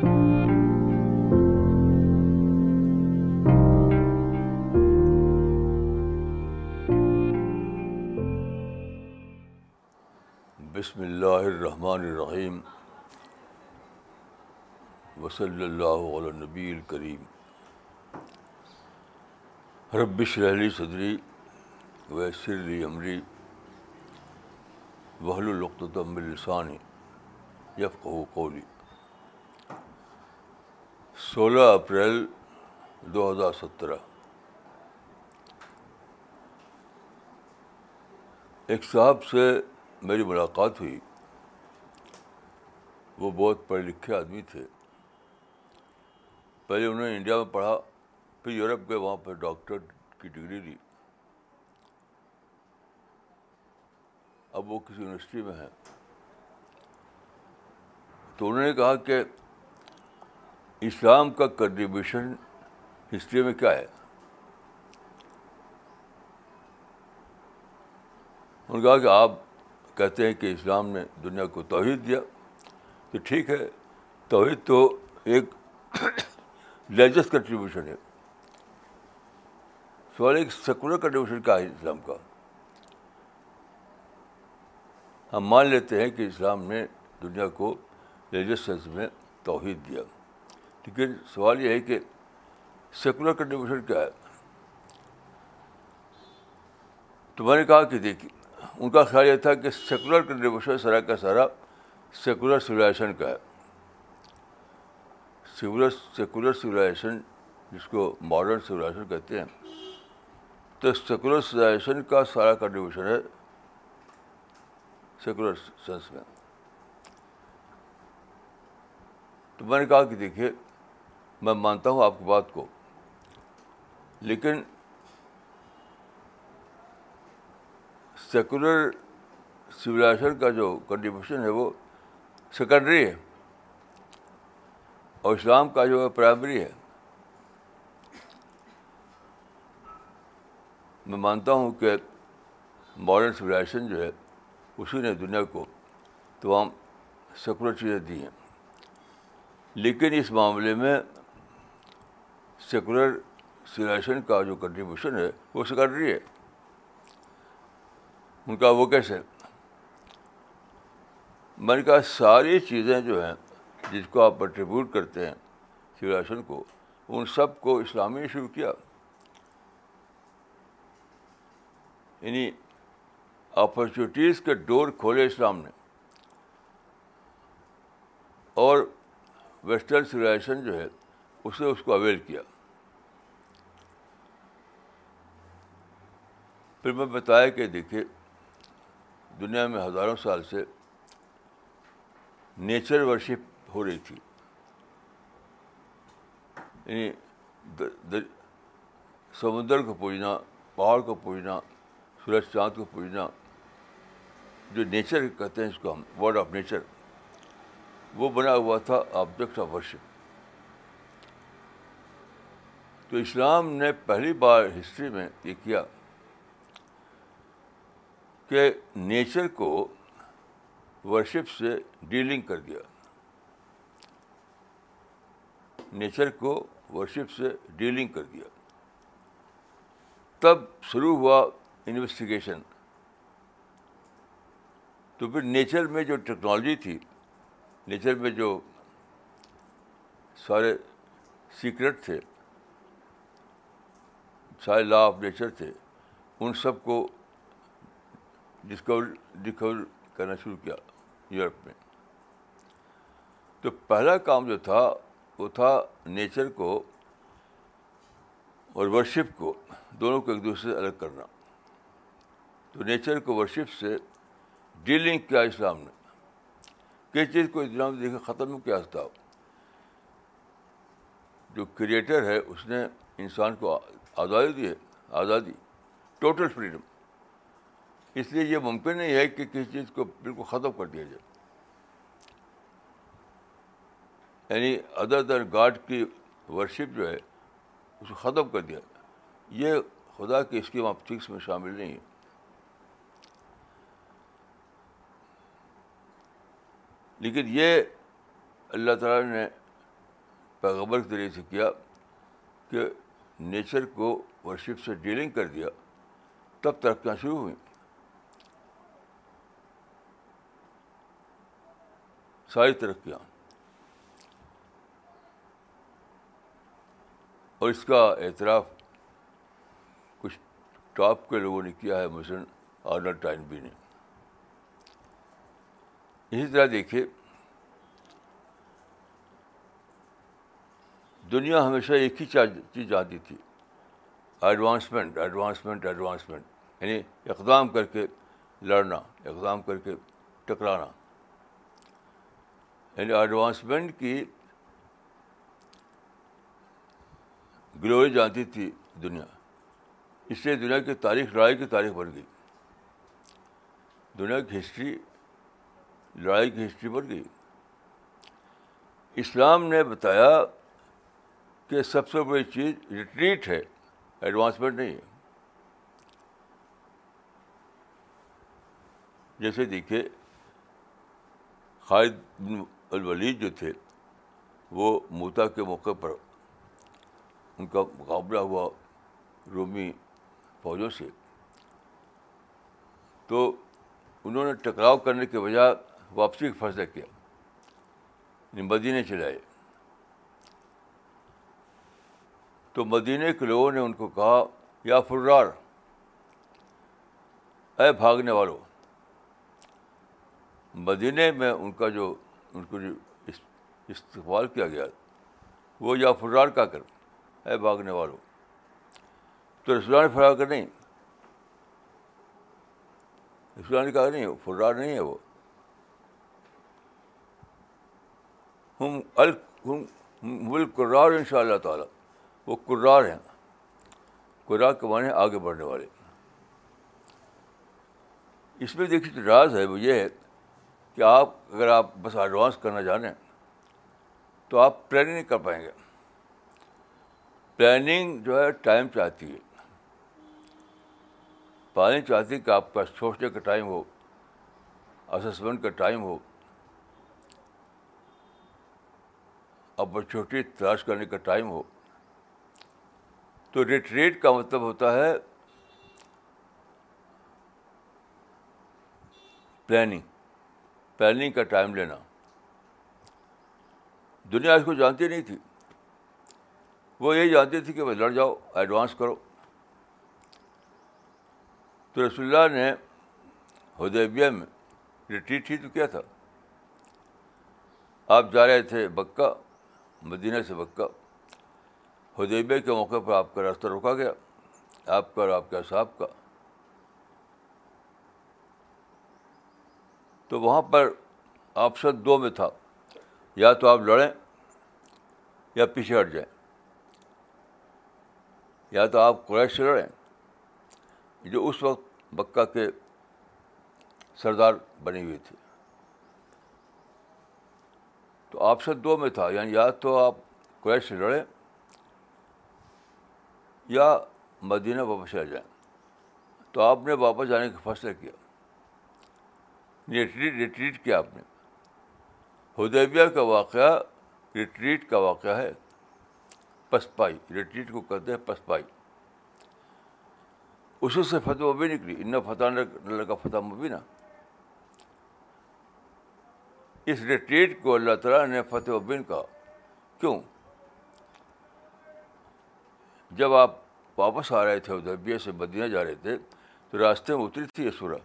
بسم اللہ الرحمن الرحیم وصلی اللہ علیہ نبی الکریم ربش رحلی صدری و سرلی عمری وحل القطم السانی یفق و قولی سولہ اپریل دو ہزار سترہ ایک صاحب سے میری ملاقات ہوئی وہ بہت پڑھے لکھے آدمی تھے پہلے انہوں نے انڈیا میں پڑھا پھر یورپ گئے وہاں پہ ڈاکٹر کی ڈگری لی اب وہ کسی یونیورسٹی میں ہیں تو انہوں نے کہا کہ اسلام کا کنٹریبیوشن ہسٹری میں کیا ہے انہوں نے کہا کہ آپ کہتے ہیں کہ اسلام نے دنیا کو توحید دیا تو ٹھیک ہے توحید تو ایک لیجس کنٹریبیوشن ہے سوال ایک سیکولر کنٹریبیوشن کیا ہے اسلام کا ہم مان لیتے ہیں کہ اسلام نے دنیا کو سینس میں توحید دیا لیکن سوال یہ ہے کہ سیکولر کنٹریبیوشن کیا ہے تو میں نے کہا کہ دیکھیے ان کا خیال یہ تھا کہ سیکولر کنٹریبیوشن سارا کا سارا سیکولر سولازیشن کا ہے سیکولر سویلائزیشن جس کو ماڈرن سولا کہتے ہیں تو سیکولر سولاً کا سارا کنٹریبیوشن ہے سیکولر سینس میں تو میں نے کہا کہ دیکھیے میں مانتا ہوں آپ کی بات کو لیکن سیکولر سولیزیشن کا جو کنٹریبیوشن ہے وہ سیکنڈری ہے اور اسلام کا جو ہے پرائمری ہے میں مانتا ہوں کہ ماڈرن سویلائزیشن جو ہے اسی نے دنیا کو تمام سیکولر چیزیں دی ہیں لیکن اس معاملے میں سیکولر سولیشن کا جو کنٹریبیوشن ہے وہ سیکرٹری ہے ان کا وہ کیسے نے کہا ساری چیزیں جو ہیں جس کو آپ کنٹریبیوٹ کرتے ہیں سولیشن کو ان سب کو اسلامی شروع کیا یعنی اپرچونیٹیز کے ڈور کھولے اسلام نے اور ویسٹرن سولیشن جو ہے اسے اس کو اویل کیا پھر میں بتایا کہ دیکھیے دنیا میں ہزاروں سال سے نیچر ورشپ ہو رہی تھی یعنی سمندر کو پوجنا پہاڑ کو پوجنا سورج چاند کو پوجنا جو نیچر کہتے ہیں اس کو ہم ورڈ آف نیچر وہ بنا ہوا تھا آبجیکٹ آف ورشپ تو اسلام نے پہلی بار ہسٹری میں یہ کیا کہ نیچر کو ورشپ سے ڈیلنگ کر دیا نیچر کو ورشپ سے ڈیلنگ کر دیا تب شروع ہوا انویسٹیگیشن تو پھر نیچر میں جو ٹیکنالوجی تھی نیچر میں جو سارے سیکرٹ تھے سارے لا آف نیچر تھے ان سب کو ڈسکور ڈسکور کرنا شروع کیا یورپ میں تو پہلا کام جو تھا وہ تھا نیچر کو اور ورشپ کو دونوں کو ایک دوسرے سے الگ کرنا تو نیچر کو ورشپ سے ڈیلنگ کیا اسلام نے کس چیز کو اسلام دیکھا ختم کیا تھا جو کریٹر ہے اس نے انسان کو آزادی دی ہے آزادی ٹوٹل فریڈم اس لیے یہ ممکن نہیں ہے کہ کسی چیز کو بالکل ختم کر دیا جائے یعنی ادر دین گاڈ کی ورشپ جو ہے اس کو ختم کر دیا یہ خدا کی اسکیم اب فکس میں شامل نہیں ہے لیکن یہ اللہ تعالیٰ نے پیغبر کے ذریعے سے کیا کہ نیچر کو ورشپ سے ڈیلنگ کر دیا تب ترقیاں شروع ہوئیں ساری ترقیاں اور اس کا اعتراف کچھ ٹاپ کے لوگوں نے کیا ہے مثلاً آرنر ٹائم بھی نے اسی طرح دیکھیے دنیا ہمیشہ ایک ہی چیز جاتی تھی ایڈوانسمنٹ ایڈوانسمنٹ ایڈوانسمنٹ یعنی اقدام کر کے لڑنا اقدام کر کے ٹکرانا یعنی ایڈوانسمنٹ کی گلوری جانتی تھی دنیا اس سے دنیا کی تاریخ لڑائی کی تاریخ بن گئی دنیا کی ہسٹری لڑائی کی ہسٹری بن گئی اسلام نے بتایا کہ سب سے بڑی چیز ریٹریٹ ہے ایڈوانسمنٹ نہیں ہے جیسے دیکھیے خالد الولید جو تھے وہ موتا کے موقع پر ان کا مقابلہ ہوا رومی فوجوں سے تو انہوں نے ٹکراؤ کرنے کے بجائے واپسی کا فیصلہ کیا یعنی مدینے چلائے تو مدینے کے لوگوں نے ان کو کہا یا فرار اے بھاگنے والوں مدینے میں ان کا جو ان کو جو استقبال کیا گیا وہ یا فرار کا کر اے بھاگنے والوں تو رسول نے فرار کر نہیں رسول نے کہا نہیں فرار نہیں ہے وہ ہم مل قرار ان شاء اللہ تعالیٰ وہ قرار ہیں قرار کے معنی آگے بڑھنے والے اس میں دیکھیے راز ہے وہ یہ ہے کہ آپ اگر آپ بس ایڈوانس کرنا جانیں تو آپ پلاننگ نہیں کر پائیں گے پلاننگ جو ہے ٹائم چاہتی ہے پانی چاہتی کہ آپ کا سوچنے کا ٹائم ہو اسسمنٹ کا ٹائم ہو اپرچونیٹی چھوٹی تلاش کرنے کا ٹائم ہو تو ریٹریٹ کا مطلب ہوتا ہے پلاننگ پلاننگ کا ٹائم لینا دنیا اس کو جانتی نہیں تھی وہ یہی جانتی تھی کہ بھائی لڑ جاؤ ایڈوانس کرو تو رسول اللہ نے حدیبیہ میں ریٹریٹ ہی تو کیا تھا آپ جا رہے تھے بکا مدینہ سے بکا حدیبیہ کے موقع پر آپ کا راستہ روکا گیا آپ کا اور آپ کے صاحب کا تو وہاں پر آپشن دو میں تھا یا تو آپ لڑیں یا پیچھے ہٹ جائیں یا تو آپ قریش سے لڑیں جو اس وقت بکہ کے سردار بنی ہوئی تھی تو آپشن دو میں تھا یعنی یا تو آپ قریش سے لڑیں یا مدینہ واپس آ جائیں تو آپ نے واپس جانے کا فیصلہ کیا ریٹریٹ ریٹریٹ کیا آپ نے ہدیبیہ کا واقعہ ریٹریٹ کا واقعہ ہے پسپائی ریٹریٹ کو کہتے ہیں پسپائی اس سے فتح بھی نکلی ان فتح کا فتح مبینہ اس ریٹریٹ کو اللہ تعالیٰ نے فتح بن کہا کیوں جب آپ واپس آ رہے تھے ادبیہ سے بدیاں جا رہے تھے تو راستے میں اتری تھی یہ سورہ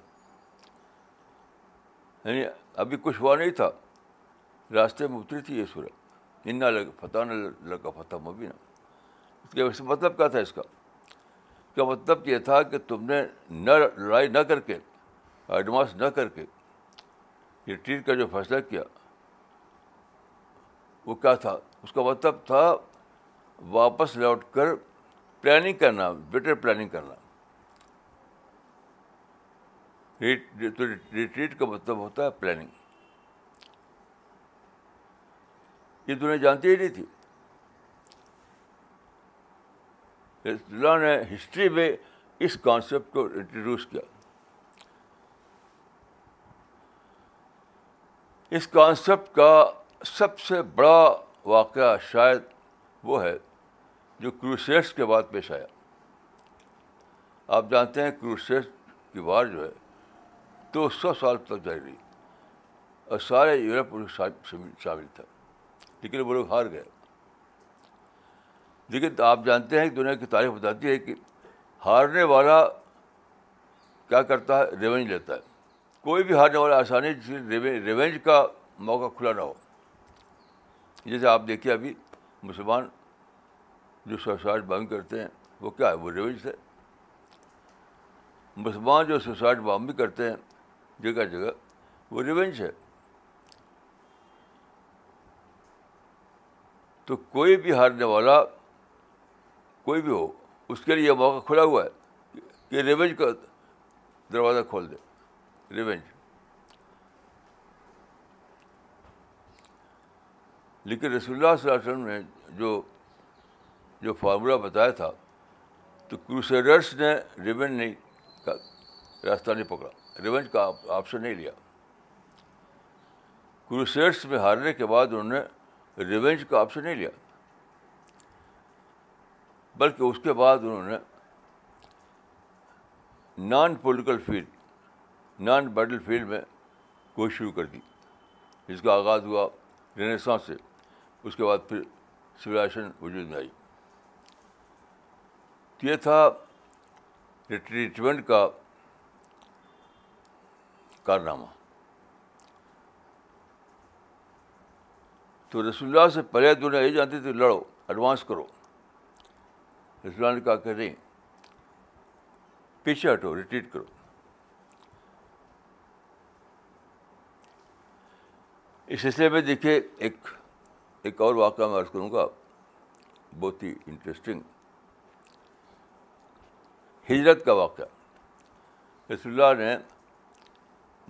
یعنی ابھی کچھ ہوا نہیں تھا راستے میں اتری تھی یہ سورج ان لگ فتح نہ لگا فتح مبنی اس کے ویسے مطلب کیا تھا اس کا اس کا مطلب یہ تھا کہ تم نے نہ لڑائی نہ کر کے ایڈوانس نہ کر کے ریٹریٹ کا جو فیصلہ کیا وہ کیا تھا اس کا مطلب تھا واپس لوٹ کر پلاننگ کرنا بیٹر پلاننگ کرنا تو ریٹریٹ کا مطلب ہوتا ہے پلاننگ یہ دنیا جانتی ہی نہیں تھی اللہ نے ہسٹری میں اس کانسیپٹ کو انٹروڈیوس کیا اس کانسیپٹ کا سب سے بڑا واقعہ شاید وہ ہے جو کروسیٹس کے بعد پیش آیا آپ جانتے ہیں کروسیٹ کی بار جو ہے تو سو سال تک جاری رہی اور سارے یورپ لوگ شامل تھا لیکن وہ لوگ ہار گئے لیکن آپ جانتے ہیں کہ دنیا کی تاریخ بتاتی ہے کہ ہارنے والا کیا کرتا ہے ریونج لیتا ہے کوئی بھی ہارنے والا آسانی جس ریونج کا موقع کھلا نہ ہو جیسے آپ دیکھیے ابھی مسلمان جو سوسائڈ بامنگ کرتے ہیں وہ کیا ہے وہ ریونج ہے مسلمان جو سوسائڈ بامنگ بھی کرتے ہیں جگہ جگہ وہ ریونج ہے تو کوئی بھی ہارنے والا کوئی بھی ہو اس کے لیے یہ موقع کھلا ہوا ہے کہ ریونج کا دروازہ کھول دے ریونج لیکن رسول اللہ صلی اللہ علیہ وسلم نے جو جو فارمولہ بتایا تھا تو کروسیڈرس نے کا راستہ نہیں پکڑا ریونج کا آپشن نہیں لیا کروسیٹس میں ہارنے کے بعد انہوں نے ریونج کا آپشن نہیں لیا بلکہ اس کے بعد انہوں نے non political field non battle field میں کوشش شروع کر دی جس کا آغاز ہوا رینیسا سے اس کے بعد پھر سولیشن وجود میں آئی تو یہ تھا ریٹریٹمنٹ کا کارنامہ تو رسول اللہ سے پہلے دنیا یہ جانتے تھے لڑو ایڈوانس کرو رسول اللہ نے کہا کہ نہیں پیچھے ہٹو ریٹریٹ کرو اس سلسلے میں دیکھیے ایک ایک اور واقعہ میں عرض کروں گا بہت ہی انٹرسٹنگ ہجرت کا واقعہ رسول اللہ نے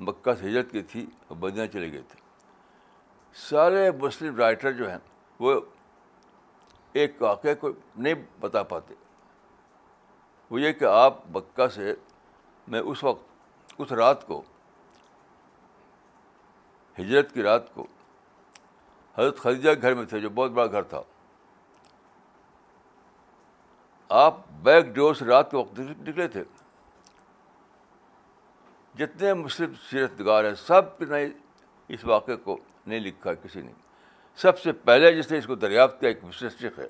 مکہ سے ہجرت کی تھی اور بدیاں چلے گئے تھے سارے مسلم رائٹر جو ہیں وہ ایک واقعے کو نہیں بتا پاتے وہ یہ کہ آپ مکہ سے میں اس وقت اس رات کو ہجرت کی رات کو حضرت خدیجہ کے گھر میں تھے جو بہت بڑا گھر تھا آپ بیک ڈور سے رات کے وقت نکلے تھے جتنے مصرف سیرت نگار ہیں سب نے اس واقعے کو نہیں لکھا کسی نے سب سے پہلے جس نے اس کو دریافت کیا ایک مشرق ہے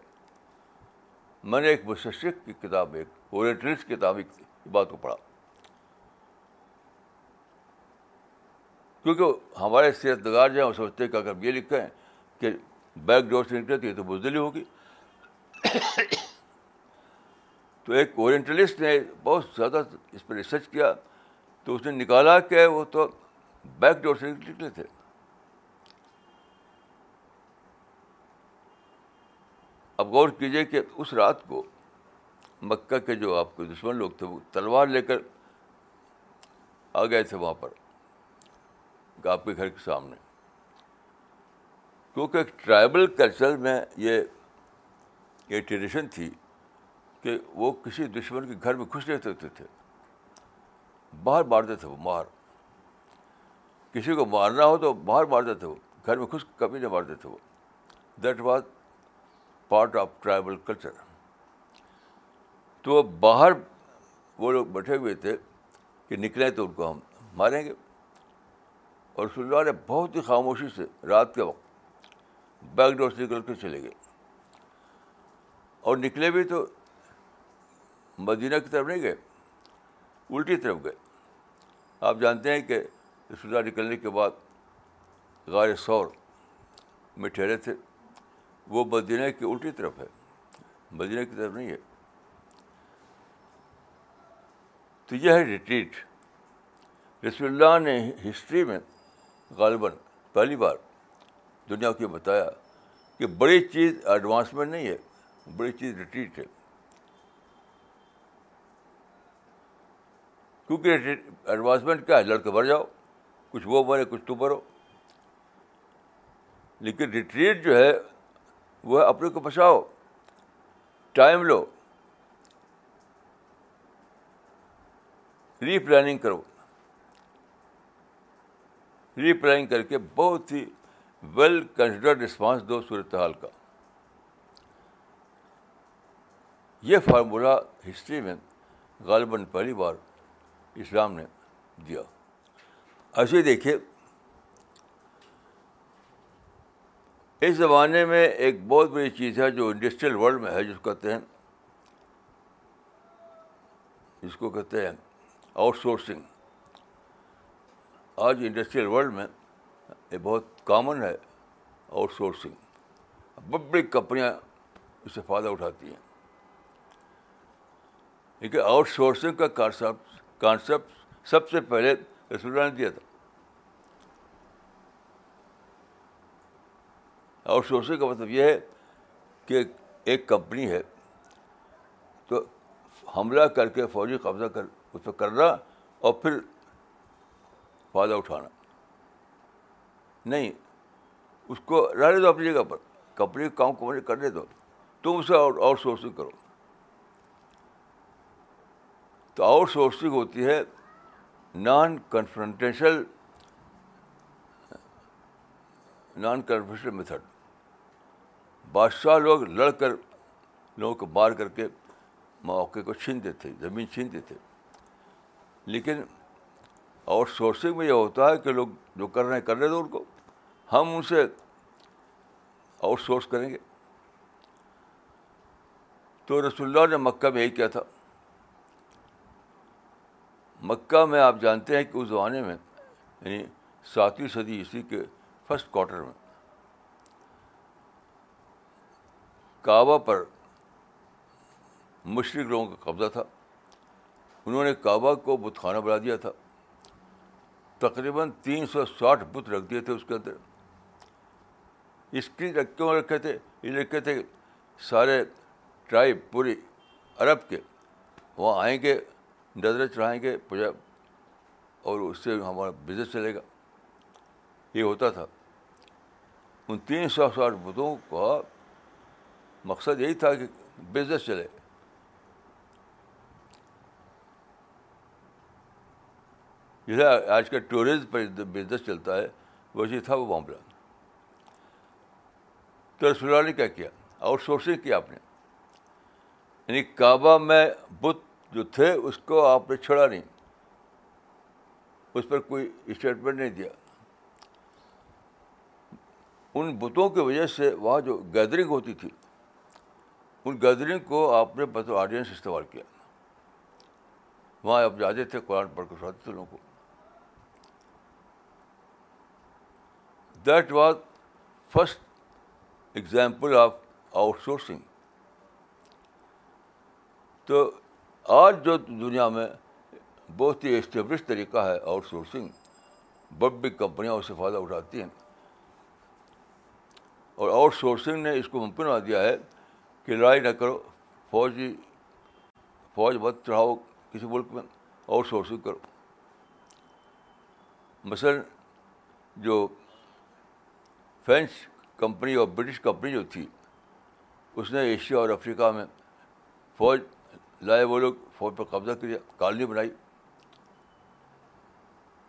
میں نے ایک مشرق کی کتاب ایک اوریٹرس کتاب بات کو پڑھا کیونکہ ہمارے سیرت نگار جو ہیں وہ سوچتے ہیں کہ اگر یہ لکھیں کہ بیک ڈور سے نکلے تو یہ تو بزدلی ہوگی تو ایک اورینٹلسٹ نے بہت زیادہ اس پہ ریسرچ کیا تو اس نے نکالا کہ وہ تو بیک ڈور سے نکلے تھے اب غور کیجیے کہ اس رات کو مکہ کے جو آپ کے دشمن لوگ تھے وہ تلوار لے کر آ گئے تھے وہاں پر آپ کے گھر کے سامنے کیونکہ ایک ٹرائبل کلچر میں یہ یہ ٹریڈیشن تھی کہ وہ کسی دشمن کے گھر میں گھس لیتے ہوتے تھے باہر مارتے تھے وہ مار کسی کو مارنا ہو تو باہر مارتے تھے وہ گھر میں خود کبھی نہیں مارتے تھے وہ that was part of tribal culture تو باہر وہ لوگ بیٹھے ہوئے تھے کہ نکلیں تو ان کو ہم ماریں گے اور نے بہت ہی خاموشی سے رات کے وقت بیک ڈور سے نکل کے چلے گئے اور نکلے بھی تو مدینہ کی طرف نہیں گئے الٹی طرف گئے آپ جانتے ہیں کہ رسول اللہ نکلنے کے بعد غار سور میں ٹھہرے تھے وہ مدینہ کے الٹی طرف ہے مدینہ کی طرف نہیں ہے تو یہ ہے ریٹریٹ رسول اللہ نے ہسٹری میں غالباً پہلی بار دنیا کو بتایا کہ بڑی چیز ایڈوانسمنٹ نہیں ہے بڑی چیز ریٹریٹ ہے کیونکہ ایڈوانسمنٹ کیا ہے لڑکے بھر جاؤ کچھ وہ بھرے کچھ تو بھرو لیکن ریٹریٹ جو ہے وہ اپنے کو بچاؤ ٹائم لو ری پلاننگ کرو ری پلاننگ کر کے بہت ہی ویل کنسڈرڈ رسپانس دو صورتحال کا یہ فارمولہ ہسٹری میں غالباً پہلی بار اسلام نے دیا ایسے دیکھیے اس زمانے میں ایک بہت بڑی چیز ہے جو انڈسٹریل ورلڈ میں ہے جس کو کہتے ہیں جس کو کہتے ہیں آؤٹ سورسنگ آج انڈسٹریل ورلڈ میں یہ بہت کامن ہے آؤٹ سورسنگ بڑی کمپنیاں اس سے فائدہ اٹھاتی ہیں لیکن آؤٹ سورسنگ کا کانسیپٹ کانسیپٹ سب سے پہلے رسول اللہ نے دیا تھا اور سوچنے کا مطلب یہ ہے کہ ایک کمپنی ہے تو حملہ کر کے فوجی قبضہ کر اس پہ کرنا اور پھر فائدہ اٹھانا نہیں اس کو رہنے دو اپنی جگہ پر کمپنی کام کو کرنے دو تم اسے آؤٹ سورسنگ کرو تو آؤٹ سورسنگ ہوتی ہے non confrontational non confrontational method بادشاہ لوگ لڑ کر لوگوں کو مار کر کے مواقع کو چھینتے تھے زمین چھینتے تھے لیکن آؤٹ سورسنگ میں یہ ہوتا ہے کہ لوگ جو کر رہے ہیں کر رہے تھے ان کو ہم ان سے آؤٹ سورس کریں گے تو رسول اللہ نے مکہ میں یہی کیا تھا مکہ میں آپ جانتے ہیں کہ اس زمانے میں یعنی ساتویں صدی عیسوی کے فرسٹ کوارٹر میں کعبہ پر مشرق لوگوں کا قبضہ تھا انہوں نے کعبہ کو بت خانہ بنا دیا تھا تقریباً تین سو ساٹھ بت رکھ دیے تھے اس کے اندر اسکرین کیوں رکھے تھے یہ رکھے تھے سارے ٹرائب پوری عرب کے وہاں آئیں گے نظریں چڑھائیں گے پج اور اس سے ہمارا بزنس چلے گا یہ ہوتا تھا ان تین سو ساٹھ بتوں کا مقصد یہی تھا کہ بزنس چلے جیسے آج کل ٹورزم پر بزنس چلتا ہے ویسے تھا وہ معاملہ تو رسول اللہ نے کیا کیا آؤٹ سورسنگ کیا آپ نے یعنی کعبہ میں بت جو تھے اس کو آپ نے چھڑا نہیں اس پر کوئی اسٹیٹمنٹ نہیں دیا ان بتوں کی وجہ سے وہاں جو گیدرنگ ہوتی تھی ان گیدرنگ کو آپ نے بطور آڈینس استعمال کیا وہاں آپ جاتے تھے قرآن پڑھ کے لوگوں کو that was first example of outsourcing تو آج جو دنیا میں بہت ہی اسٹیبلش طریقہ ہے آؤٹ سورسنگ بڑی بڑی کمپنیاں اس سے فائدہ اٹھاتی ہیں اور آؤٹ سورسنگ نے اس کو ممکن بنا دیا ہے کہ لڑائی نہ کرو فوجی فوج بت چڑھاؤ کسی ملک میں آؤٹ سورسنگ کرو مثلاً جو فرینچ کمپنی اور برٹش کمپنی جو تھی اس نے ایشیا اور افریقہ میں فوج لائے وہ لوگ فوج پہ قبضہ کیا کالنی بنائی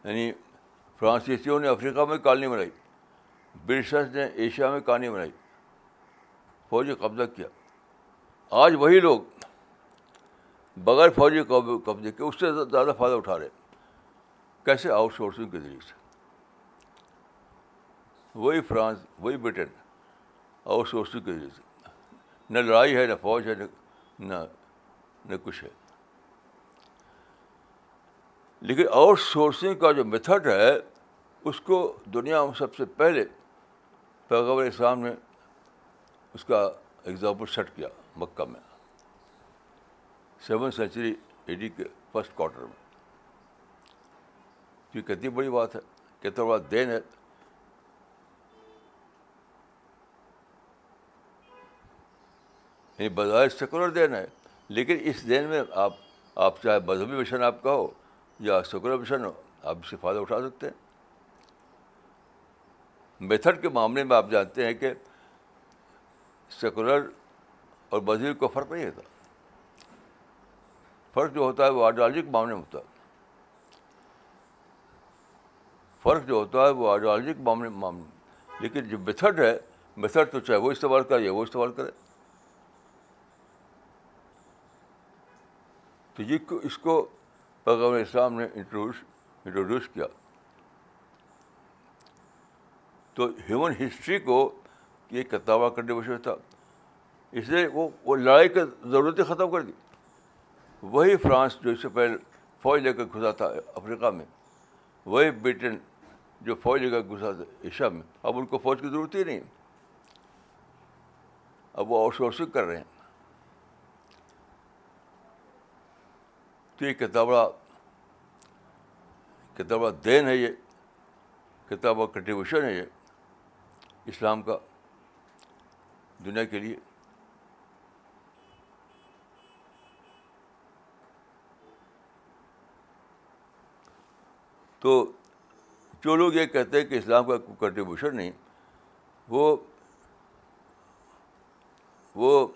یعنی فرانسیسیوں نے افریقہ میں کالنی بنائی برٹشرس نے ایشیا میں کالنی بنائی فوجی قبضہ کیا آج وہی لوگ بغیر فوجی قبضے کے اس سے زیادہ فائدہ اٹھا رہے کیسے آؤٹ سورسنگ کے ذریعے سے وہی فرانس وہی برٹن آؤٹ سورسنگ کے ذریعے سے نہ لڑائی ہے نہ فوج ہے نہ نہ کچھ ہے لیکن آؤٹ سورسنگ کا جو میتھڈ ہے اس کو دنیا میں سب سے پہلے پیغمبر اسلام نے اس کا ایگزامپل سیٹ کیا مکہ میں سیون سینچری اے ڈی کے فسٹ کوارٹر میں کیونکہ کتنی بڑی بات ہے کتنا بڑا دین ہے یعنی بظاہر سیکولر دین ہے لیکن اس دین میں آپ آپ چاہے مذہبی مشن آپ کا ہو یا سیکولر مشن ہو آپ اس سے فائدہ اٹھا سکتے ہیں میتھڈ کے معاملے میں آپ جانتے ہیں کہ سیکولر اور مذہبی کو فرق نہیں ہوتا فرق جو ہوتا ہے وہ آئیڈیالوجی کے معاملے میں ہوتا ہے فرق جو ہوتا ہے وہ آئیڈیالوجی معاملے معاملے میں لیکن جو میتھڈ ہے میتھڈ تو چاہے وہ استعمال کرے یا وہ استعمال کرے یہ کو اس کو پیغام اسلام نے انٹروڈیوس انٹروڈیوس کیا تو ہیومن ہسٹری کو یہ کتابہ کرنے وشو تھا اس لیے وہ وہ لڑائی کی ضرورت ہی ختم کر دی وہی فرانس جو اس سے پہلے فوج لے کر گھسا تھا افریقہ میں وہی بریٹن جو فوج لے کر گھسا تھا ایشیا میں اب ان کو فوج کی ضرورت ہی نہیں اب وہ سورسنگ کر رہے ہیں تو یہ کتنا کتاب دین ہے یہ کتاب کنٹریبیوشن ہے یہ اسلام کا دنیا کے لیے تو جو لوگ یہ کہتے ہیں کہ اسلام کا کنٹریبیوشن نہیں وہ وہ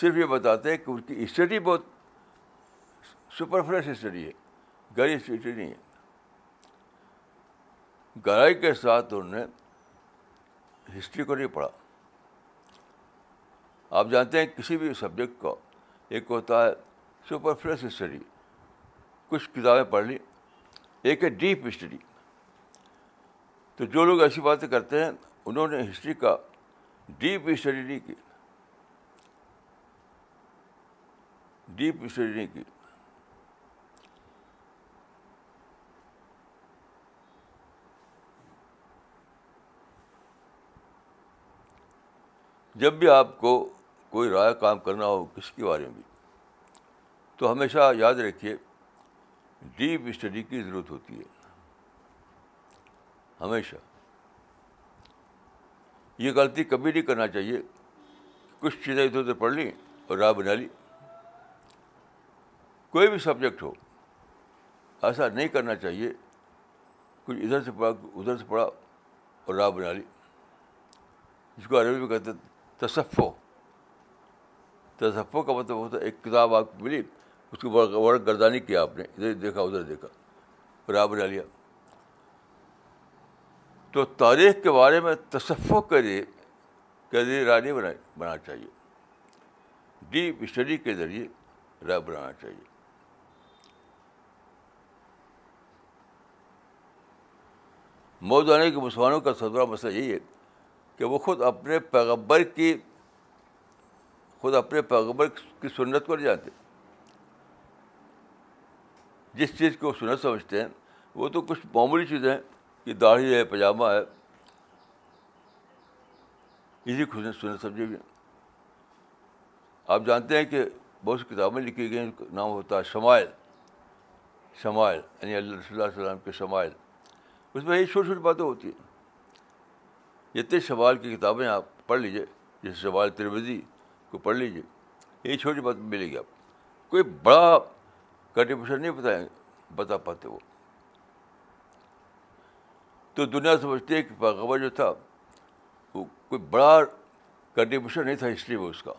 صرف یہ بتاتے ہیں کہ ان کی اسٹڈی بہت سپر فریش ہے ہے اسٹڈی نہیں ہے گہرائی کے ساتھ انہوں نے ہسٹری کو نہیں پڑھا آپ جانتے ہیں کسی بھی سبجیکٹ کو ایک ہوتا ہے سپر فریش اسٹڈی کچھ کتابیں پڑھ لی ایک ہے ڈیپ اسٹڈی تو جو لوگ ایسی باتیں کرتے ہیں انہوں نے ہسٹری کا ڈیپ اسٹڈی نہیں کی ڈیپ اسٹڈی نہیں کی جب بھی آپ کو کوئی رائے کام کرنا ہو کسی کے بارے میں بھی تو ہمیشہ یاد رکھیے ڈیپ اسٹڈی کی ضرورت ہوتی ہے ہمیشہ یہ غلطی کبھی نہیں کرنا چاہیے کچھ چیزیں ادھر ادھر پڑھ لیں اور راہ بنا لی کوئی بھی سبجیکٹ ہو ایسا نہیں کرنا چاہیے کچھ ادھر سے پڑھا ادھر سے پڑھا اور راہ بنا لی جس کو عربی میں کہتے تصفو تصفو کا مطلب ہوتا ہے ایک کتاب آپ کو ملی اس کی ورق گردانی کیا آپ نے ادھر دیکھا ادھر دیکھا رائے بنا لیا تو تاریخ کے بارے میں تصفو کے لیے کے ذریعے رائے نہیں بنا بنانا چاہیے ڈیپ اسٹڈی کے ذریعے رائے بنانا چاہیے آنے کے مسلمانوں کا سدرا مسئلہ یہی ہے کہ وہ خود اپنے پیغبر کی خود اپنے پیغبر کی سنت کو نہیں جانتے جس چیز کو سنت سمجھتے ہیں وہ تو کچھ معمولی چیزیں ہیں کہ داڑھی ہے پاجامہ ہے اسی خوش سنت سمجھے گی آپ جانتے ہیں کہ بہت سی کتابیں لکھی گئی ہیں نام ہوتا ہے شمائل شمائل یعنی اللہ صلی اللہ علیہ وسلم کے شمائل اس میں یہ چھوٹی چھوٹی باتیں ہوتی ہیں جتنے شوال کی کتابیں آپ پڑھ لیجیے جیسے شوال ترویدی کو پڑھ لیجیے یہ چھوٹی بات ملے گی آپ کوئی بڑا کنٹریبیوشن نہیں بتائیں بتا پاتے وہ تو دنیا سمجھتے کہ جو تھا وہ کوئی بڑا کنٹریبیوشن نہیں تھا ہسٹری میں اس کا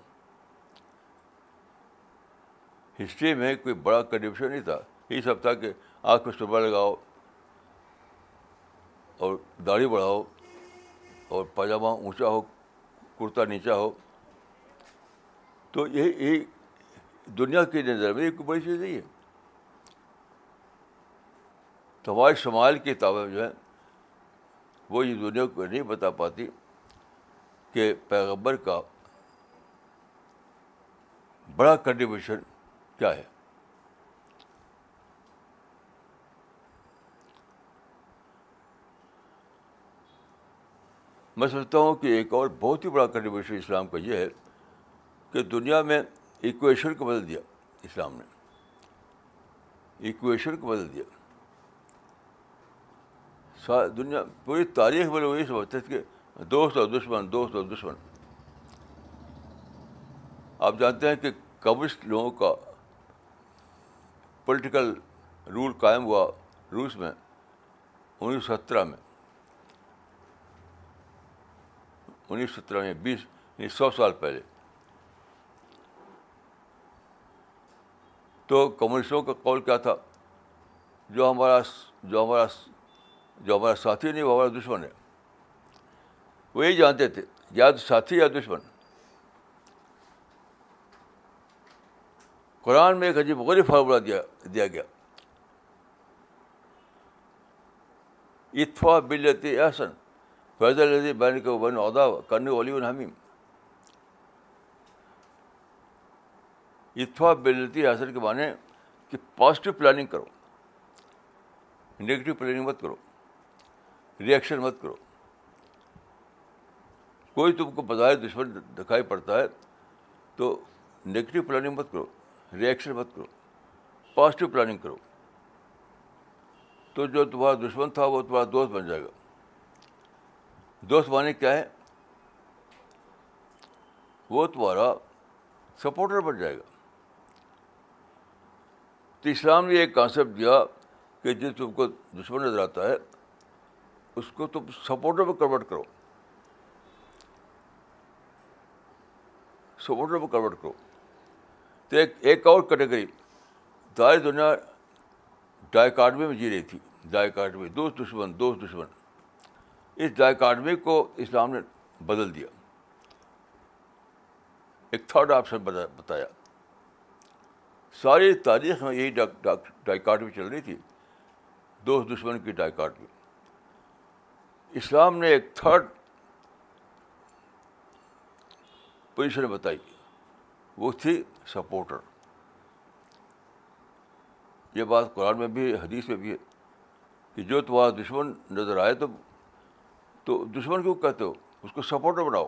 ہسٹری میں کوئی بڑا کنٹریبیوشن نہیں تھا یہ سب تھا کہ آنکھ میں صبح لگاؤ اور داڑھی بڑھاؤ اور پاجامہ اونچا ہو کرتا نیچا ہو تو یہ دنیا کی نظر میں ایک بڑی چیز نہیں ہے تو شمال کی کتابیں جو ہیں وہ یہ دنیا کو نہیں بتا پاتی کہ پیغبر کا بڑا کنٹریبیوشن کیا ہے میں سمجھتا ہوں کہ ایک اور بہت ہی بڑا کنٹریبیوشن اسلام کا یہ ہے کہ دنیا میں ایکویشن کو بدل دیا اسلام نے ایکویشن کو بدل دیا دنیا پوری تاریخ میں لوگ یہ سمجھتے تھے کہ دوست اور دشمن دوست اور دشمن آپ جانتے ہیں کہ کمیونسٹ لوگوں کا پولیٹیکل رول قائم ہوا روس میں انیس سو سترہ میں انیس سو ترانوے بیس یعنی سو سال پہلے تو کمیونسٹوں کا قول کیا تھا جو ہمارا جو ہمارا جو ہمارا ساتھی نہیں وہ ہمارا دشمن ہے وہی جانتے تھے یا ساتھی یا دشمن قرآن میں ایک عجیب غوری فارمولہ دیا گیا اتفا بلت احسن فیض لے بین کے بین عہدہ کرنے والی الحمیم اتفا بلتی بے حاصل کے معنی کہ پازیٹیو پلاننگ کرو نگیٹیو پلاننگ مت کرو ریئیکشن مت کرو کوئی تم کو بظاہر دشمن دکھائی پڑتا ہے تو نگیٹیو پلاننگ مت کرو ریئیکشن مت کرو پازیٹیو پلاننگ کرو تو جو تمہارا دشمن تھا وہ تمہارا دوست بن جائے گا دوست مع کیا ہے وہ تمہارا سپورٹر بن جائے گا تو اسلام نے ایک کانسیپٹ دیا کہ جس تم کو دشمن نظر آتا ہے اس کو تم سپورٹر میں کنورٹ کرو سپورٹر میں کنورٹ کرو تو ایک ایک اور کیٹیگری دائیں دنیا ڈائیکارڈمی میں جی رہی تھی ڈائیکارڈمی میں دوست دشمن دوست دشمن اس ڈائیکٹوی کو اسلام نے بدل دیا ایک تھرڈ آپشن بتایا ساری تاریخ میں یہی ڈاک ڈائیکاڈمی چل رہی تھی دوست دشمن کی ڈائکاڈمی اسلام نے ایک تھرڈ پوزیشن بتائی وہ تھی سپورٹر یہ بات قرآن میں بھی حدیث میں بھی ہے کہ جو تمہارا دشمن نظر آئے تو تو دشمن کو کہتے ہو اس کو سپورٹر بناؤ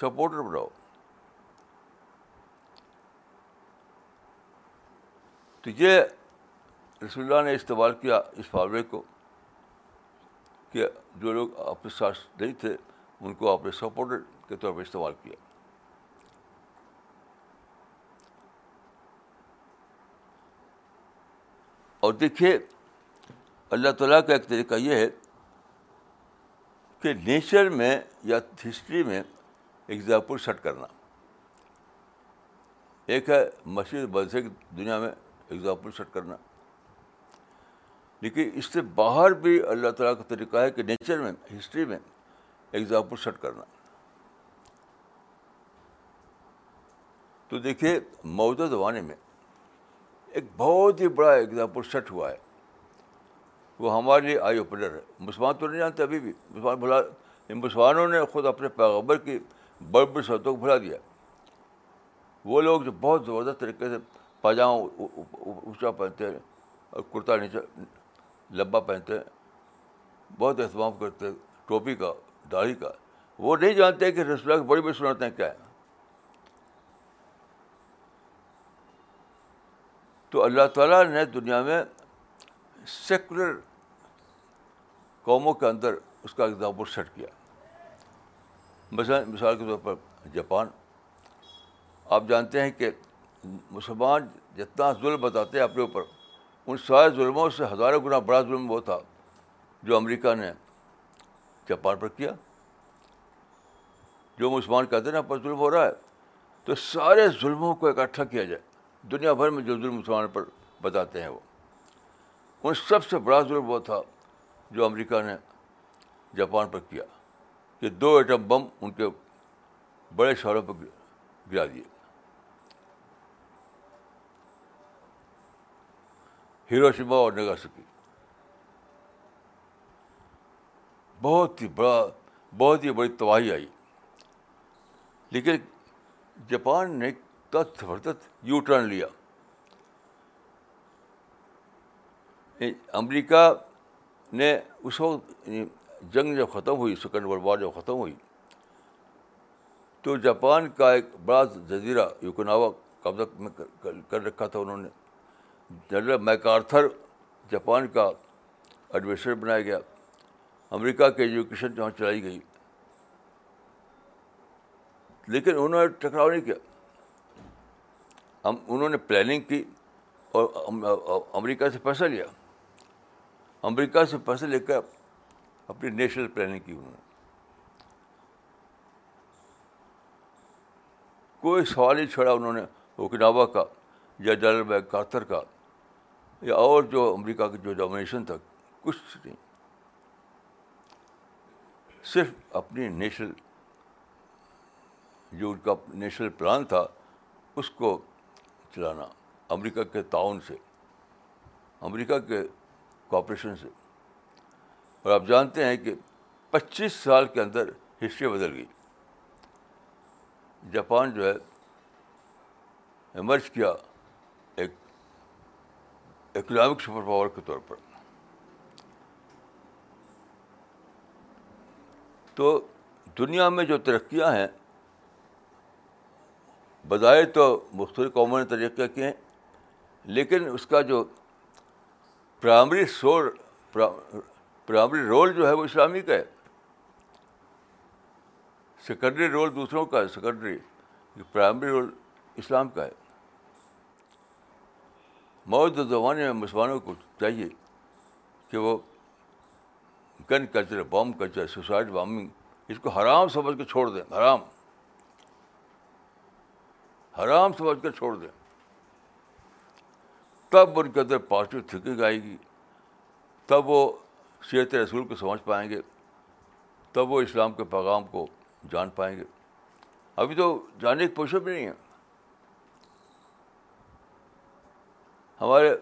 سپورٹر بناؤ تو یہ رسول اللہ نے استعمال کیا اس فارمے کو کہ جو لوگ آپ کے ساتھ نہیں تھے ان کو آپ نے سپورٹر کے طور پہ استعمال کیا اور دیکھیے اللہ تعالیٰ کا ایک طریقہ یہ ہے کہ نیچر میں یا ہسٹری میں ایگزامپل سیٹ کرنا ایک ہے مشرق کی دنیا میں ایگزامپل سیٹ کرنا لیکن اس سے باہر بھی اللہ تعالیٰ کا طریقہ ہے کہ نیچر میں ہسٹری میں ایگزامپل سیٹ کرنا تو دیکھیے موجودہ زمانے میں ایک بہت ہی بڑا ایگزامپل سیٹ ہوا ہے وہ ہمارے لیے آئی اوپنر ہے مسلمان تو نہیں جانتے ابھی بھی مسلمان بھلا مسلمانوں نے خود اپنے پیغبر کی بڑی شرطوں کو بھلا دیا وہ لوگ جو بہت زبردست طریقے سے پاجامہ اونچا پہنتے ہیں اور کرتا نیچا لبا پہنتے ہیں بہت اہتمام کرتے ہیں ٹوپی کا داڑھی کا وہ نہیں جانتے کہ رسول کی بڑی بڑی سنتیں کیا ہیں تو اللہ تعالیٰ نے دنیا میں سیکولر قوموں کے اندر اس کا اگزامپل سیٹ کیا مثلاً مثال کے طور پر جاپان آپ جانتے ہیں کہ مسلمان جتنا ظلم بتاتے ہیں اپنے اوپر ان سارے ظلموں سے ہزاروں گنا بڑا ظلم وہ تھا جو امریکہ نے جاپان پر کیا جو مسلمان کہتے ہیں نا پر ظلم ہو رہا ہے تو سارے ظلموں کو اکٹھا کیا جائے دنیا بھر میں جو ظلم مسلمان پر بتاتے ہیں وہ ان سب سے بڑا ظلم وہ تھا جو امریکہ نے جاپان پر کیا کہ دو ایٹم بم ان کے بڑے شہروں پر گرا دیے ہیرو شیبا اور سکی بہت ہی بڑا بہت ہی بڑی تباہی آئی لیکن جاپان نے تت بڑھ یو ٹرن لیا امریکہ نے اس وقت یعنی جنگ جب ختم ہوئی سیکنڈ ورلڈ وار جب ختم ہوئی تو جاپان کا ایک بڑا جزیرہ یوکناوا قبضہ میں کر رکھا تھا انہوں نے جنرل میکارتھر آرتھر جاپان کا ایڈمنسٹریٹر بنایا گیا امریکہ کے ایجوکیشن جہاں چلائی گئی لیکن انہوں نے ٹکراؤ نہیں کیا ہم انہوں نے پلاننگ کی اور امریکہ سے پیسہ لیا امریکہ سے پیسے لے کر اپنی نیشنل پلاننگ کی انہوں نے کوئی سوال ہی چھڑا انہوں نے اوکناوا کا یا جلال بیگ کاتر کا یا اور جو امریکہ کے جو ڈومنیشن تھا کچھ نہیں صرف اپنی نیشنل جو ان کا نیشنل پلان تھا اس کو چلانا امریکہ کے تعاون سے امریکہ کے کوپریشن سے اور آپ جانتے ہیں کہ پچیس سال کے اندر ہسٹری بدل گئی جاپان جو ہے ایمرج کیا ایک اکنامک سپر پاور کے طور پر تو دنیا میں جو ترقیاں ہیں بظاہر تو مختلف قوموں نے طریقے کیے ہیں لیکن اس کا جو پرائمری شور پرائمری رول جو ہے وہ اسلامی کا ہے سیکنڈری رول دوسروں کا ہے سیکنڈری پرائمری رول اسلام کا ہے موجودہ زمانے میں مسلمانوں کو چاہیے کہ وہ gun culture bomb culture suicide bombing اس کو حرام سمجھ کے چھوڑ دیں حرام حرام سمجھ کر چھوڑ دیں تب ان کے اندر پازیٹیو تھینکنگ آئے گی تب وہ صحت رسول کو سمجھ پائیں گے تب وہ اسلام کے پیغام کو جان پائیں گے ابھی تو جاننے کی پوشب بھی نہیں ہے ہمارے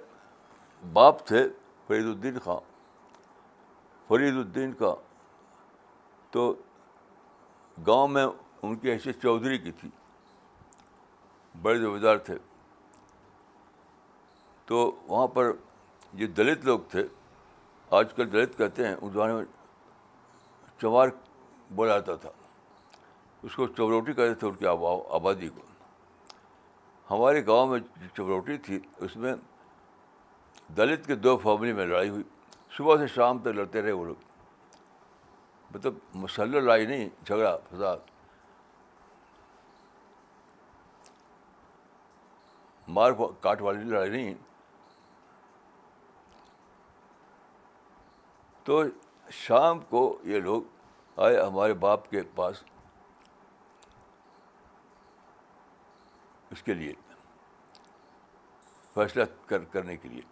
باپ تھے فرید الدین خاں فرید الدین کا تو گاؤں میں ان کی حیثیت چودھری کی تھی بڑے ذمہ دار تھے تو وہاں پر جو دلت لوگ تھے آج کل دلت کہتے ہیں اس زمانے میں چوار بولا جاتا تھا اس کو چوروٹی کہتے تھے ان کی آبادی کو ہمارے گاؤں میں جو چوروٹی تھی اس میں دلت کے دو فیملی میں لڑائی ہوئی صبح سے شام تک لڑتے رہے وہ لوگ مطلب مسلح لائی نہیں جھگڑا فساد مار کاٹ والی لڑائی نہیں تو شام کو یہ لوگ آئے ہمارے باپ کے پاس اس کے لیے فیصلہ کر کرنے کے لیے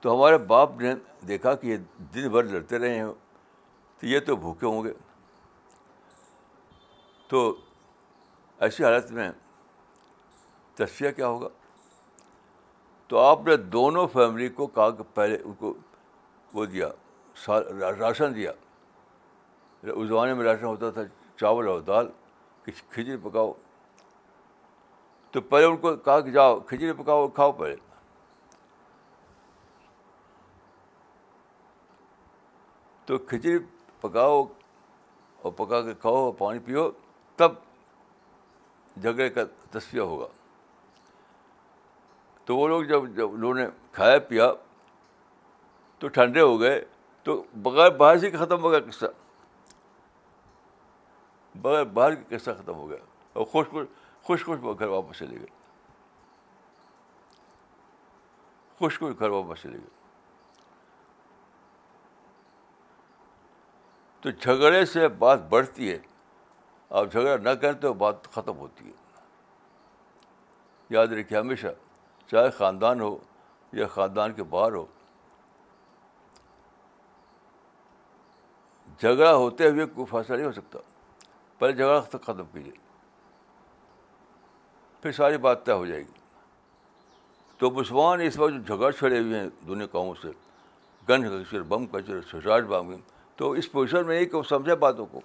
تو ہمارے باپ نے دیکھا کہ یہ دن بھر لڑتے رہے ہیں تو یہ تو بھوکے ہوں گے تو ایسی حالت میں تصفیہ کیا ہوگا تو آپ نے دونوں فیملی کو کہا کہ پہلے ان کو وہ دیا راشن دیا اس زمانے میں راشن ہوتا تھا چاول اور دال کچھ کھچڑی پکاؤ تو پہلے ان کو کہا کہ جاؤ کھچڑی پکاؤ کھاؤ پہلے تو کھچڑی پکاؤ اور پکا کے کھاؤ اور پانی پیو تب جھگڑے کا تصویر ہوگا تو وہ لوگ جب جب انہوں نے کھایا پیا تو ٹھنڈے ہو گئے تو بغیر باہر سے ختم ہو گیا قصہ بغیر باہر کا قصہ ختم ہو گیا اور خوش خوش خوش خوش گھر واپس چلے گئے خوش خوش گھر واپس چلے گئے تو جھگڑے سے بات بڑھتی ہے آپ جھگڑا نہ کرتے ہو بات ختم ہوتی ہے یاد رکھیے ہمیشہ چاہے خاندان ہو یا خاندان کے باہر ہو جھگڑا ہوتے ہوئے کوئی فیصلہ نہیں ہو سکتا پہلے جھگڑا ختم کیجیے پھر ساری بات طے ہو جائے گی تو مسلمان اس وقت جو جھگڑ چھڑے ہوئے ہیں دنیا قوموں سے گن کچر بم کچر بم تو اس پوزیشن میں یہ کہ وہ سمجھے باتوں کو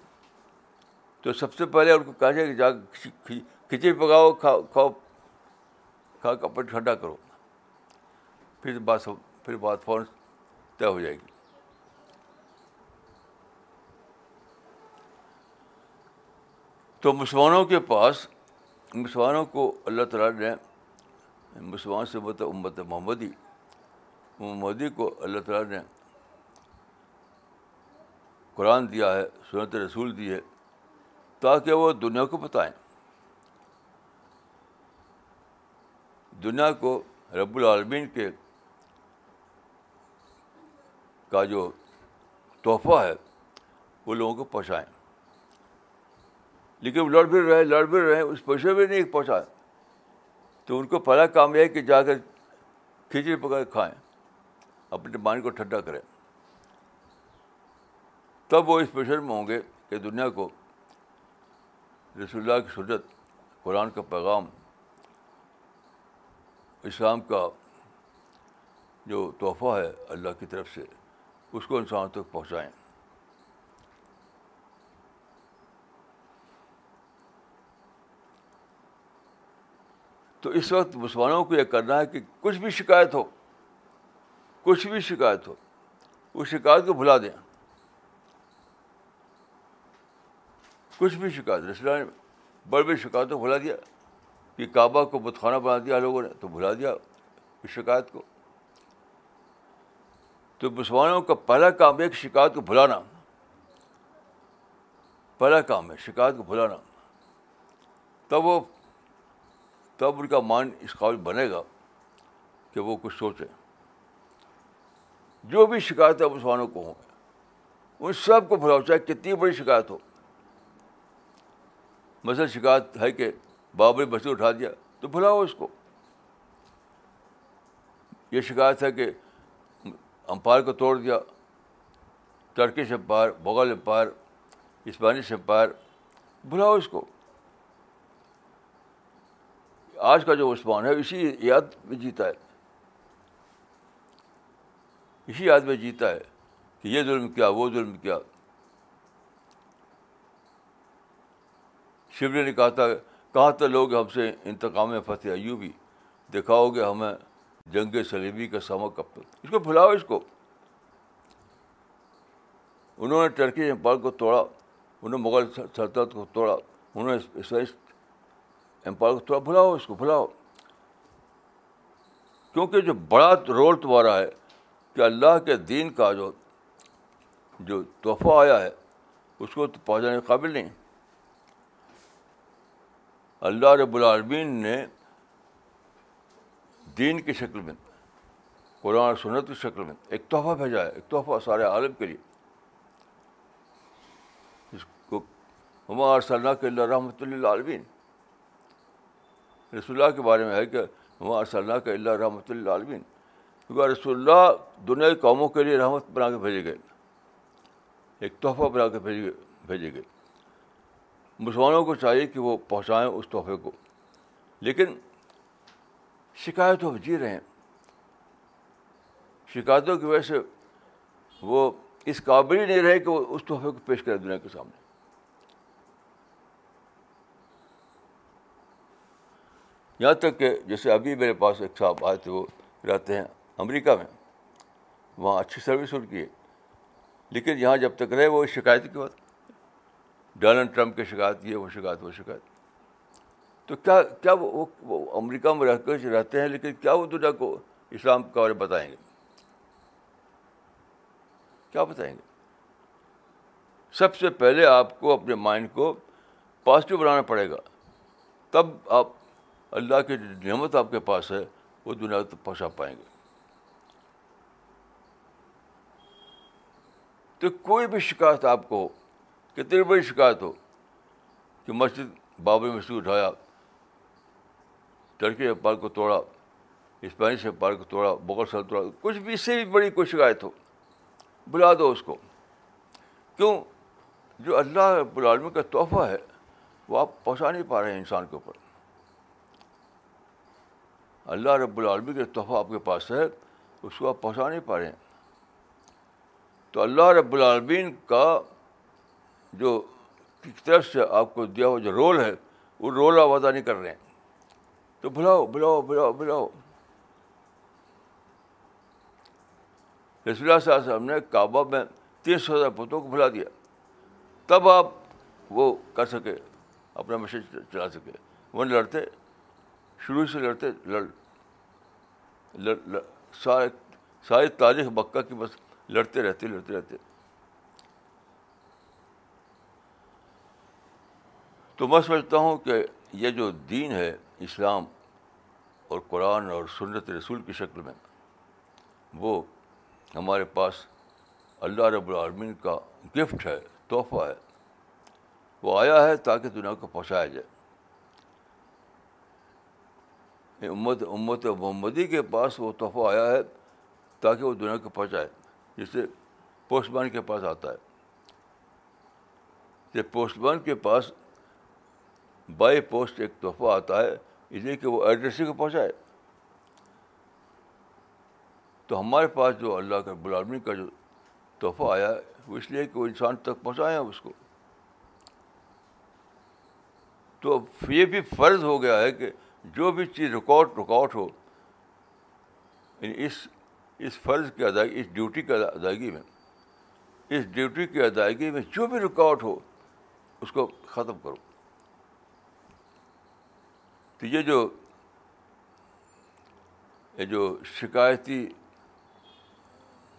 تو سب سے پہلے ان کو کہا جائے کہ جا کھچڑی پکاؤ کھاؤ کھا اپنا ٹھنڈا کرو پھر بات پھر بات فوراً طے ہو جائے گی تو مسلمانوں کے پاس مسلمانوں کو اللہ تعالیٰ نے مسلمان سے مطلب امت محمدی محمدی کو اللہ تعالیٰ نے قرآن دیا ہے سنت رسول دی ہے تاکہ وہ دنیا کو بتائیں دنیا کو رب العالمین کے کا جو تحفہ ہے وہ لوگوں کو پہنچائیں لیکن وہ لڑ بھی رہے لڑ بھی رہے اس پیشے بھی نہیں پہنچائے تو ان کو پہلا کام یہ ہے کہ جا کر کھچڑی پکا کے کھائیں اپنے مائنڈ کو ٹھنڈا کریں تب وہ اس پیشے میں ہوں گے کہ دنیا کو رسول اللہ کی سجت قرآن کا پیغام اسلام کا جو تحفہ ہے اللہ کی طرف سے اس کو انسان تک پہنچائیں تو اس وقت مسلمانوں کو یہ کرنا ہے کہ کچھ بھی شکایت ہو کچھ بھی شکایت ہو اس شکایت کو بھلا دیں کچھ بھی شکایت نے بڑی بڑی شکایتوں کو بھلا دیا کہ کعبہ کو بتخانہ بنا دیا لوگوں نے تو بھلا دیا اس شکایت کو تو مسلمانوں کا پہلا کام ایک شکایت کو بھلانا پہلا کام ہے شکایت کو بھلانا تب وہ تب ان کا مان اس قابل بنے گا کہ وہ کچھ سوچیں جو بھی شکایت ہے مسلمانوں کو ہوں ان سب کو بھلاؤ چاہے کتنی بڑی شکایت ہو مثلاً شکایت ہے کہ بابری مسجد اٹھا دیا تو بھلاؤ اس کو یہ شکایت ہے کہ امپائر کو توڑ دیا ٹرکش امپائر بغل امپائر اسپینش امپائر بھلاؤ اس کو آج کا جو عثمان ہے اسی یاد میں جیتا ہے اسی یاد میں جیتا ہے کہ یہ ظلم کیا وہ ظلم کیا شبلی نے کہا تھا کہاں تے لوگ ہم سے انتقام فتح ایوبی بھی دکھاؤ گے ہمیں جنگ سلیبی کا سما کب تک اس کو بھلاؤ اس کو انہوں نے ٹرکی امپائر کو توڑا انہوں نے مغل سلطنت کو توڑا انہوں نے امپائر کو توڑا بھلاؤ اس کو بھلاؤ کیونکہ جو بڑا رول تمہارا ہے کہ اللہ کے دین کا جو جو تحفہ آیا ہے اس کو تو پہنچانے کے قابل نہیں اللہ رب العالمین نے دین کی شکل میں قرآن سنت کی شکل میں ایک تحفہ بھیجا ہے ایک تحفہ سارے عالم کے لیے اس کو ہمار صلی اللہ کے اللہ رحمۃ اللہ عالمین رسول اللہ کے بارے میں ہے کہ ہمار صلی اللہ کے اللہ رحمۃ اللہ عالمین کیونکہ رسول اللہ دنیا قوموں کے لیے رحمت بنا کے بھیجے گئے ایک تحفہ بنا کے بھیجے گئے مسلمانوں کو چاہیے کہ وہ پہنچائیں اس تحفے کو لیکن شکایت و جی رہے ہیں شکایتوں کی وجہ سے وہ اس قابل ہی نہیں رہے کہ وہ اس تحفے کو پیش کریں دنیا کے سامنے یہاں تک کہ جیسے ابھی میرے پاس ایک صاحب آئے تھے وہ رہتے ہیں امریکہ میں وہاں اچھی سروس ان کی ہے لیکن یہاں جب تک رہے وہ شکایت کی بات ڈونلڈ ٹرمپ کی شکایت یہ وہ شکایت وہ شکایت تو کیا کیا وہ وہ امریکہ میں رہ کر رہتے ہیں لیکن کیا وہ دنیا کو اسلام کے بارے میں بتائیں گے کیا بتائیں گے سب سے پہلے آپ کو اپنے مائنڈ کو پازیٹیو بنانا پڑے گا تب آپ اللہ کی جو نعمت آپ کے پاس ہے وہ دنیا تک پہنچا پائیں گے تو کوئی بھی شکایت آپ کو کتنی بڑی شکایت ہو کہ مسجد بابری مسجد اٹھایا ٹرکی اخبار پارک کو توڑا اسپینش اخبار پارک کو توڑا بغل سال توڑا کچھ بھی اس سے بھی بڑی کوئی شکایت ہو بلا دو اس کو کیوں جو اللہ رب العالمین کا تحفہ ہے وہ آپ پہنچا نہیں پا رہے ہیں انسان کے اوپر اللہ رب العالمین کا تحفہ آپ کے پاس ہے اس کو آپ پہنچا نہیں پا رہے ہیں تو اللہ رب العالمین کا جو سے آپ کو دیا ہوا جو رول ہے وہ رول آپ ادا نہیں کر رہے ہیں تو بلاؤ بلاؤ بلاؤ بلاؤ رسول اللہ علیہ ہم نے کعبہ میں تیس سو ہزار پتوں کو بھلا دیا تب آپ وہ کر سکے اپنا مشین چلا سکے وہ لڑتے شروع سے لڑتے لڑ لڑ, سارے ساری تاریخ مکہ کی بس لڑتے رہتے لڑتے رہتے تو میں سمجھتا ہوں کہ یہ جو دین ہے اسلام اور قرآن اور سنت رسول کی شکل میں وہ ہمارے پاس اللہ رب العالمین کا گفٹ ہے تحفہ ہے وہ آیا ہے تاکہ دنیا کو پہنچایا جائے امت امت محمدی کے پاس وہ تحفہ آیا ہے تاکہ وہ دنیا کو پہنچائے جسے پوسٹ مین کے پاس آتا ہے پوسٹ مین کے پاس بائی پوسٹ ایک تحفہ آتا ہے اس لیے کہ وہ ایڈریسی کو پہنچائے تو ہمارے پاس جو اللہ کے بلامن کا جو تحفہ آیا ہے وہ اس لیے کہ وہ انسان تک پہنچائے ہیں اس کو تو یہ بھی فرض ہو گیا ہے کہ جو بھی چیز رکاوٹ رکاوٹ ہو یعنی اس اس فرض کی ادائیگی اس ڈیوٹی کی ادائیگی میں اس ڈیوٹی کی ادائیگی میں جو بھی رکاوٹ ہو اس کو ختم کرو تو یہ جو یہ جو شکایتی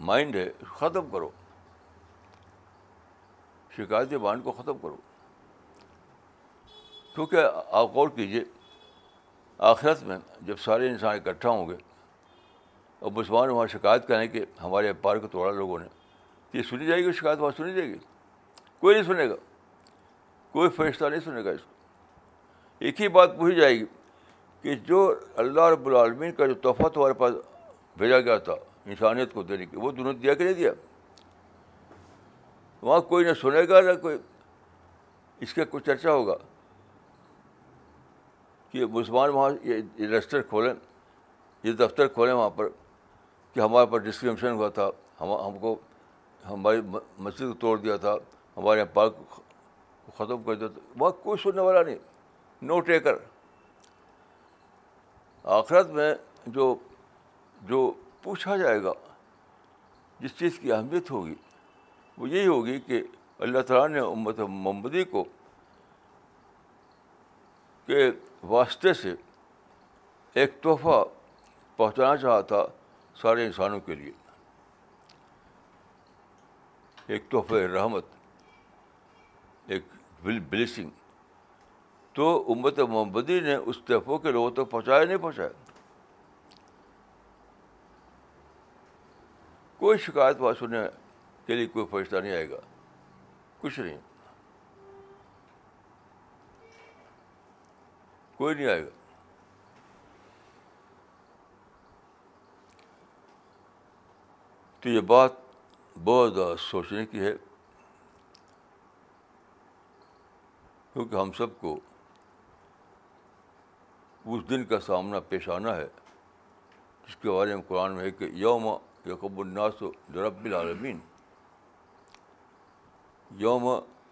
مائنڈ ہے ختم کرو شکایتی مائنڈ کو ختم کرو کیونکہ آپ غور کیجیے آخرت میں جب سارے انسان اکٹھا ہوں گے اور مسلمان وہاں شکایت کریں کہ ہمارے کو توڑا لوگوں نے تو یہ سنی جائے گی شکایت وہاں سنی جائے گی کوئی نہیں سنے گا کوئی فیصلہ نہیں سنے گا اس کو ایک ہی بات پوچھی جائے گی کہ جو اللہ رب العالمین کا جو تحفہ تمہارے پاس بھیجا گیا تھا انسانیت کو دینے کے وہ دونوں دیا کہ نہیں دیا وہاں کوئی نہ سنے گا نہ کوئی اس کا کوئی چرچا ہوگا کہ مسلمان وہاں یہ رجسٹر کھولیں یہ دفتر کھولیں وہاں پر کہ ہمارے پاس ڈسکریمشن ہوا تھا ہم ہم کو ہماری مسجد کو توڑ دیا تھا ہمارے یہاں پارک ختم کر دیا تھا وہاں کوئی سننے والا نہیں نو ٹیکر آخرت میں جو جو پوچھا جائے گا جس چیز کی اہمیت ہوگی وہ یہی ہوگی کہ اللہ تعالیٰ نے امت محمدی کو کے واسطے سے ایک تحفہ پہنچانا چاہا تھا سارے انسانوں کے لیے ایک تحفہ رحمت ایک بل بلیسنگ تو امت محمدی نے اس استحفوں کے لوگوں تک پہنچایا نہیں پہنچایا کوئی شکایت پاس سننے کے لیے کوئی فرشتہ نہیں آئے گا کچھ نہیں کوئی نہیں آئے گا تو یہ بات بہت زیادہ سوچنے کی ہے کیونکہ ہم سب کو اس دن کا سامنا پیش آنا ہے جس کے بارے میں قرآن میں ہے کہ یوم یقب الناس لرب العالمین یوم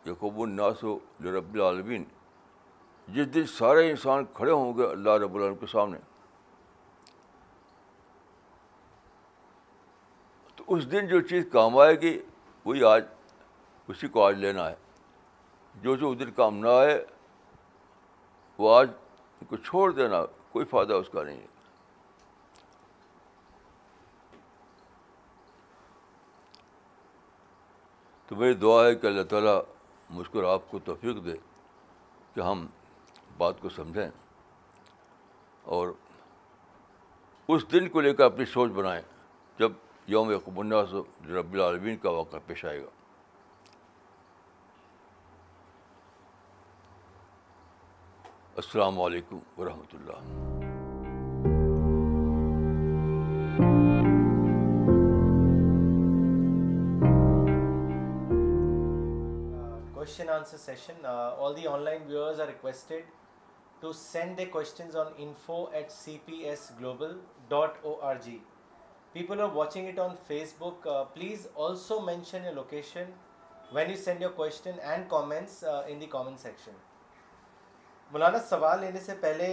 یقب الناس لرب العالمین جس دن سارے انسان کھڑے ہوں گے اللہ رب العالم کے سامنے تو اس دن جو چیز کام آئے گی وہی آج اسی کو آج لینا ہے جو جو اس دن کام نہ آئے وہ آج ان کو چھوڑ دینا کوئی فائدہ اس کا نہیں ہے تو میری دعا ہے کہ اللہ تعالیٰ مجھ کو آپ کو توفیق دے کہ ہم بات کو سمجھیں اور اس دن کو لے کر اپنی سوچ بنائیں جب یوم رب العالمین کا واقعہ پیش آئے گا السلام علیکم ورحمۃ اللہ global dot O R G people are watching Facebook please also mention location when you send your the comment section مولانا سوال لینے سے پہلے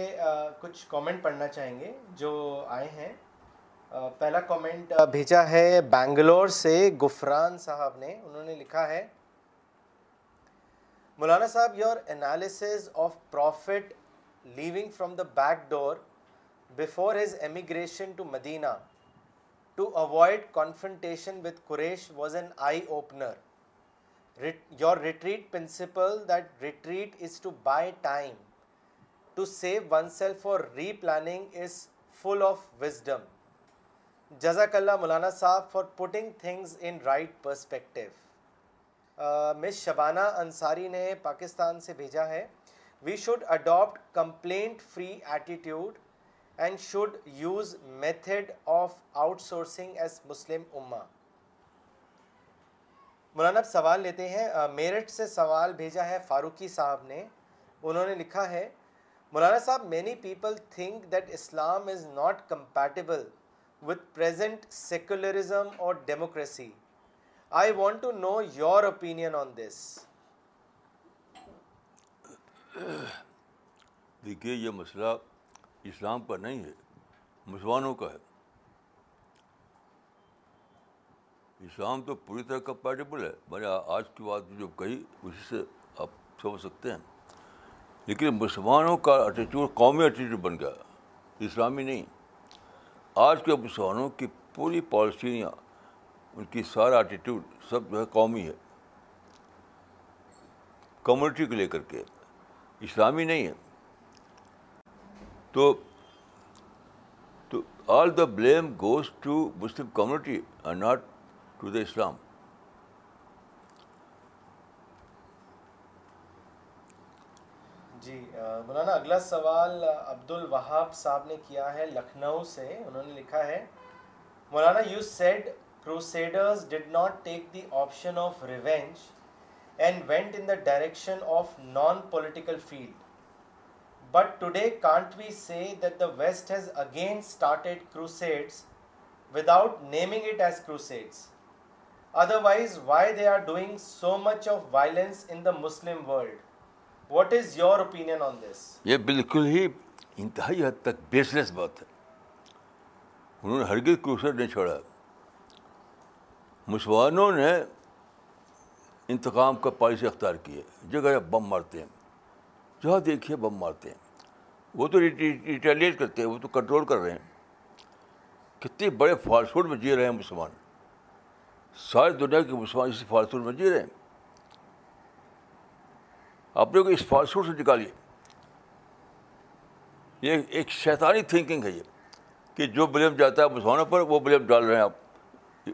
کچھ کامنٹ پڑھنا چاہیں گے جو آئے ہیں پہلا کامنٹ بھیجا ہے بینگلور سے گفران صاحب نے انہوں نے لکھا ہے مولانا صاحب your analysis of prophet leaving from the back door before his emigration to Medina to avoid confrontation with Quraysh was an eye opener your retreat principle that retreat is to buy time to save oneself for replanning is full of wisdom جزاک اللہ مولانا صاحب for putting things in right perspective Miss Shabana Ansari نے پاکستان سے بھیجا ہے we should adapt complaint free attitude and should use method of outsourcing as Muslim اما مولانا اب سوال لیتے ہیں میرٹھ سے سوال بھیجا ہے فاروقی صاحب نے انہوں نے لکھا ہے مولانا صاحب many people think that Islam is not compatible with present secularism اور democracy I want to know your opinion on this دیکھیے یہ مسئلہ اسلام کا نہیں ہے مسلمانوں کا ہے اسلام تو پوری طرح کمپیٹیبل ہے میں نے آج کی بات جو کہی اسی سے آپ سمجھ سکتے ہیں لیکن مسلمانوں کا ایٹیٹیوڈ قومی ایٹیٹیوڈ بن گیا اسلامی نہیں آج کے مسلمانوں کی پوری پالیسیاں ان کی سارا ایٹیٹیوڈ سب جو ہے قومی ہے کمیونٹی کو لے کر کے اسلامی نہیں ہے تو all the blame goes to Muslim community and not to the Islam جی مولانا اگلا سوال عبد الوہاب صاحب نے کیا ہے لکھنؤ سے انہوں نے لکھا ہے مولانا you said crusaders did not take the option of revenge and went in the direction of non political field but today can't we see that the west has again started crusades without naming it as crusades otherwise why they are doing so much of violence in the Muslim world what is your opinion یہ بالکل ہی انتہائی حد تک بیس لیس بات ہے انہوں نے ہرگز کروسر نہیں چھوڑا مسلمانوں نے انتقام کا پالیسی اختیار کی ہے جگہ جب بم مارتے ہیں جہاں دیکھیے بم مارتے ہیں وہ تو ریٹیلیٹ کرتے ہیں وہ تو کنٹرول کر رہے ہیں کتنے بڑے فالسوڈ میں جی رہے ہیں مسلمان ساری دنیا کے مسلمان اسی فالسوڈ میں جی رہے ہیں اپنے کو اس فالسوٹ سے نکالیے یہ ایک شیطانی تھنکنگ ہے یہ کہ جو بلیم جاتا ہے مسلمانوں پر وہ بلیم ڈال رہے ہیں آپ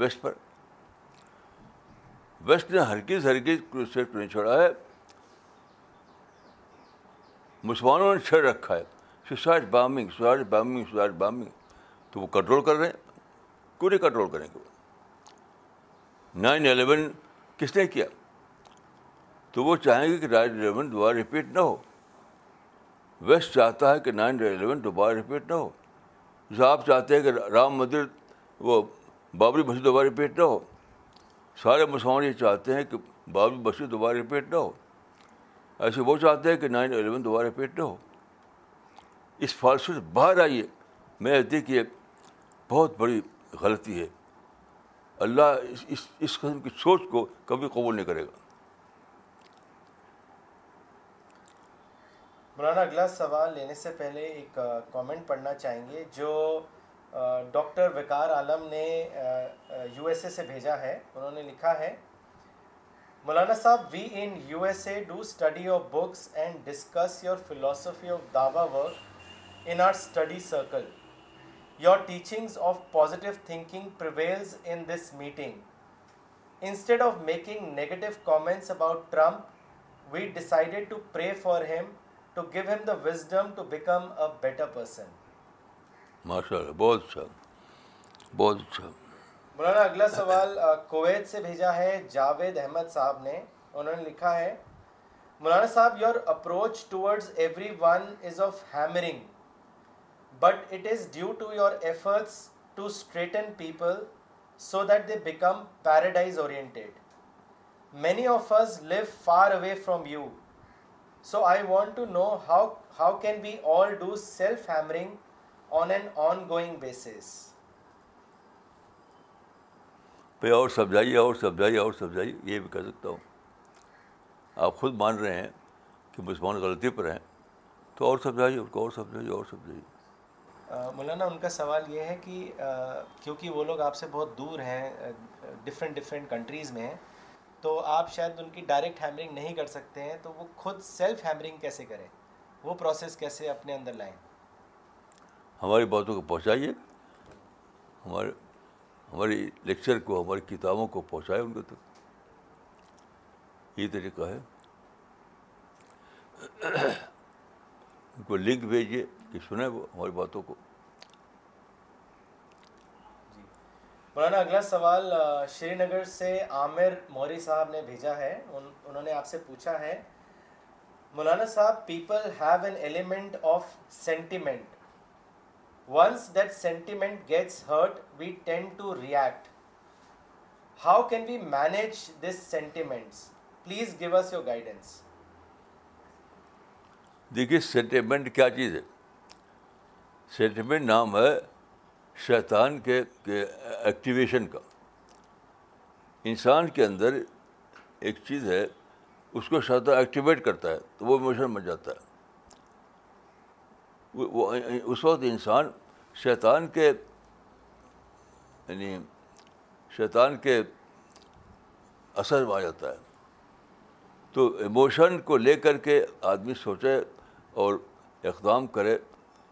ویسٹ پر ویسٹ نے ہر ہرگز ہرکیز کو نہیں چھوڑا ہے مسلمانوں نے چھڑ رکھا ہے سوسائڈ سوسائڈ سوسائڈ تو وہ کنٹرول کر رہے ہیں کیوں نہیں کنٹرول کریں گے نائن الیون کس نے کیا تو وہ چاہیں گے کہ نائن الیون دوبارہ ریپیٹ نہ ہو ویسٹ چاہتا ہے کہ نائن الیون دوبارہ ریپیٹ نہ ہو جیسے آپ چاہتے ہیں کہ رام مندر وہ بابری مسجد دوبارہ ریپیٹ نہ ہو سارے مسلمان یہ چاہتے ہیں کہ بابری مسجد دوبارہ ریپیٹ نہ ہو ایسے وہ چاہتے ہیں کہ نائن الیون دوبارہ ریپیٹ نہ ہو اس فالصے سے باہر آئیے میں دیکھ یہ بہت بڑی غلطی ہے اللہ اس اس قسم کی سوچ کو کبھی قبول نہیں کرے گا مولانا اگلا سوال لینے سے پہلے ایک کامنٹ پڑھنا چاہیں گے جو ڈاکٹر وقار عالم نے یو ایس اے سے بھیجا ہے انہوں نے لکھا ہے مولانا صاحب we in U S A do study of books and discuss your philosophy of dawah work in our study circle your teachings of positive thinking prevails in this meeting instead of making negative comments about Trump we decided to pray for him to to give him the wisdom become a better person ماشاء اللہ بہت بہت اچھا اچھا مولانا اگلا سوال Kuwait سے بھیجا ہے جاوید احمد صاحب نے انہوں نے لکھا ہے مولانا صاحب your approach towards everyone is of hammering but it is due to your efforts to straighten people so that they become paradise oriented many of leave far away from you so I want to know how how can be all do self hammering on and on going basis پہ اور سمجھائیے اور سمجھائیے اور سمجھائیے یہ بھی کہہ سکتا ہوں آپ خود مان رہے ہیں کہ مسلمان غلطی پر ہیں تو اور سب کو اور سمجھائیے اور سمجھائیے مولانا ان کا سوال یہ ہے کہ کیونکہ وہ لوگ آپ سے بہت دور ہیں ڈفرینٹ ڈفرینٹ کنٹریز میں ہیں تو آپ شاید ان کی ڈائریکٹ ہیمرنگ نہیں کر سکتے ہیں تو وہ خود سیلف ہیمرنگ کیسے کریں وہ پروسیس کیسے اپنے اندر لائیں ہماری باتوں کو پہنچائیے ہمارے ہماری لیکچر کو ہماری کتابوں کو پہنچائے ان کو تک یہ طریقہ ہے ان کو لنک بھیجیے کہ سنیں وہ ہماری باتوں کو مولانا اگلا سوال شری نگر سے عامر موری صاحب نے بھیجا ہے انہوں نے آپ سے پوچھا ہے مولانا صاحب people have an element of sentiment once that sentiment gets hurt we tend to react how can we manage this sentiments please give us your guidance دیکھیے سینٹیمنٹ کیا چیز ہے سینٹیمنٹ نام ہے شیطان کے ایکٹیویشن کا انسان کے اندر ایک چیز ہے اس کو شیطان ایکٹیویٹ کرتا ہے تو وہ ایموشن بن جاتا ہے وہ اس وقت انسان شیطان کے یعنی شیطان کے اثر میں آ جاتا ہے تو ایموشن کو لے کر کے آدمی سوچے اور اقدام کرے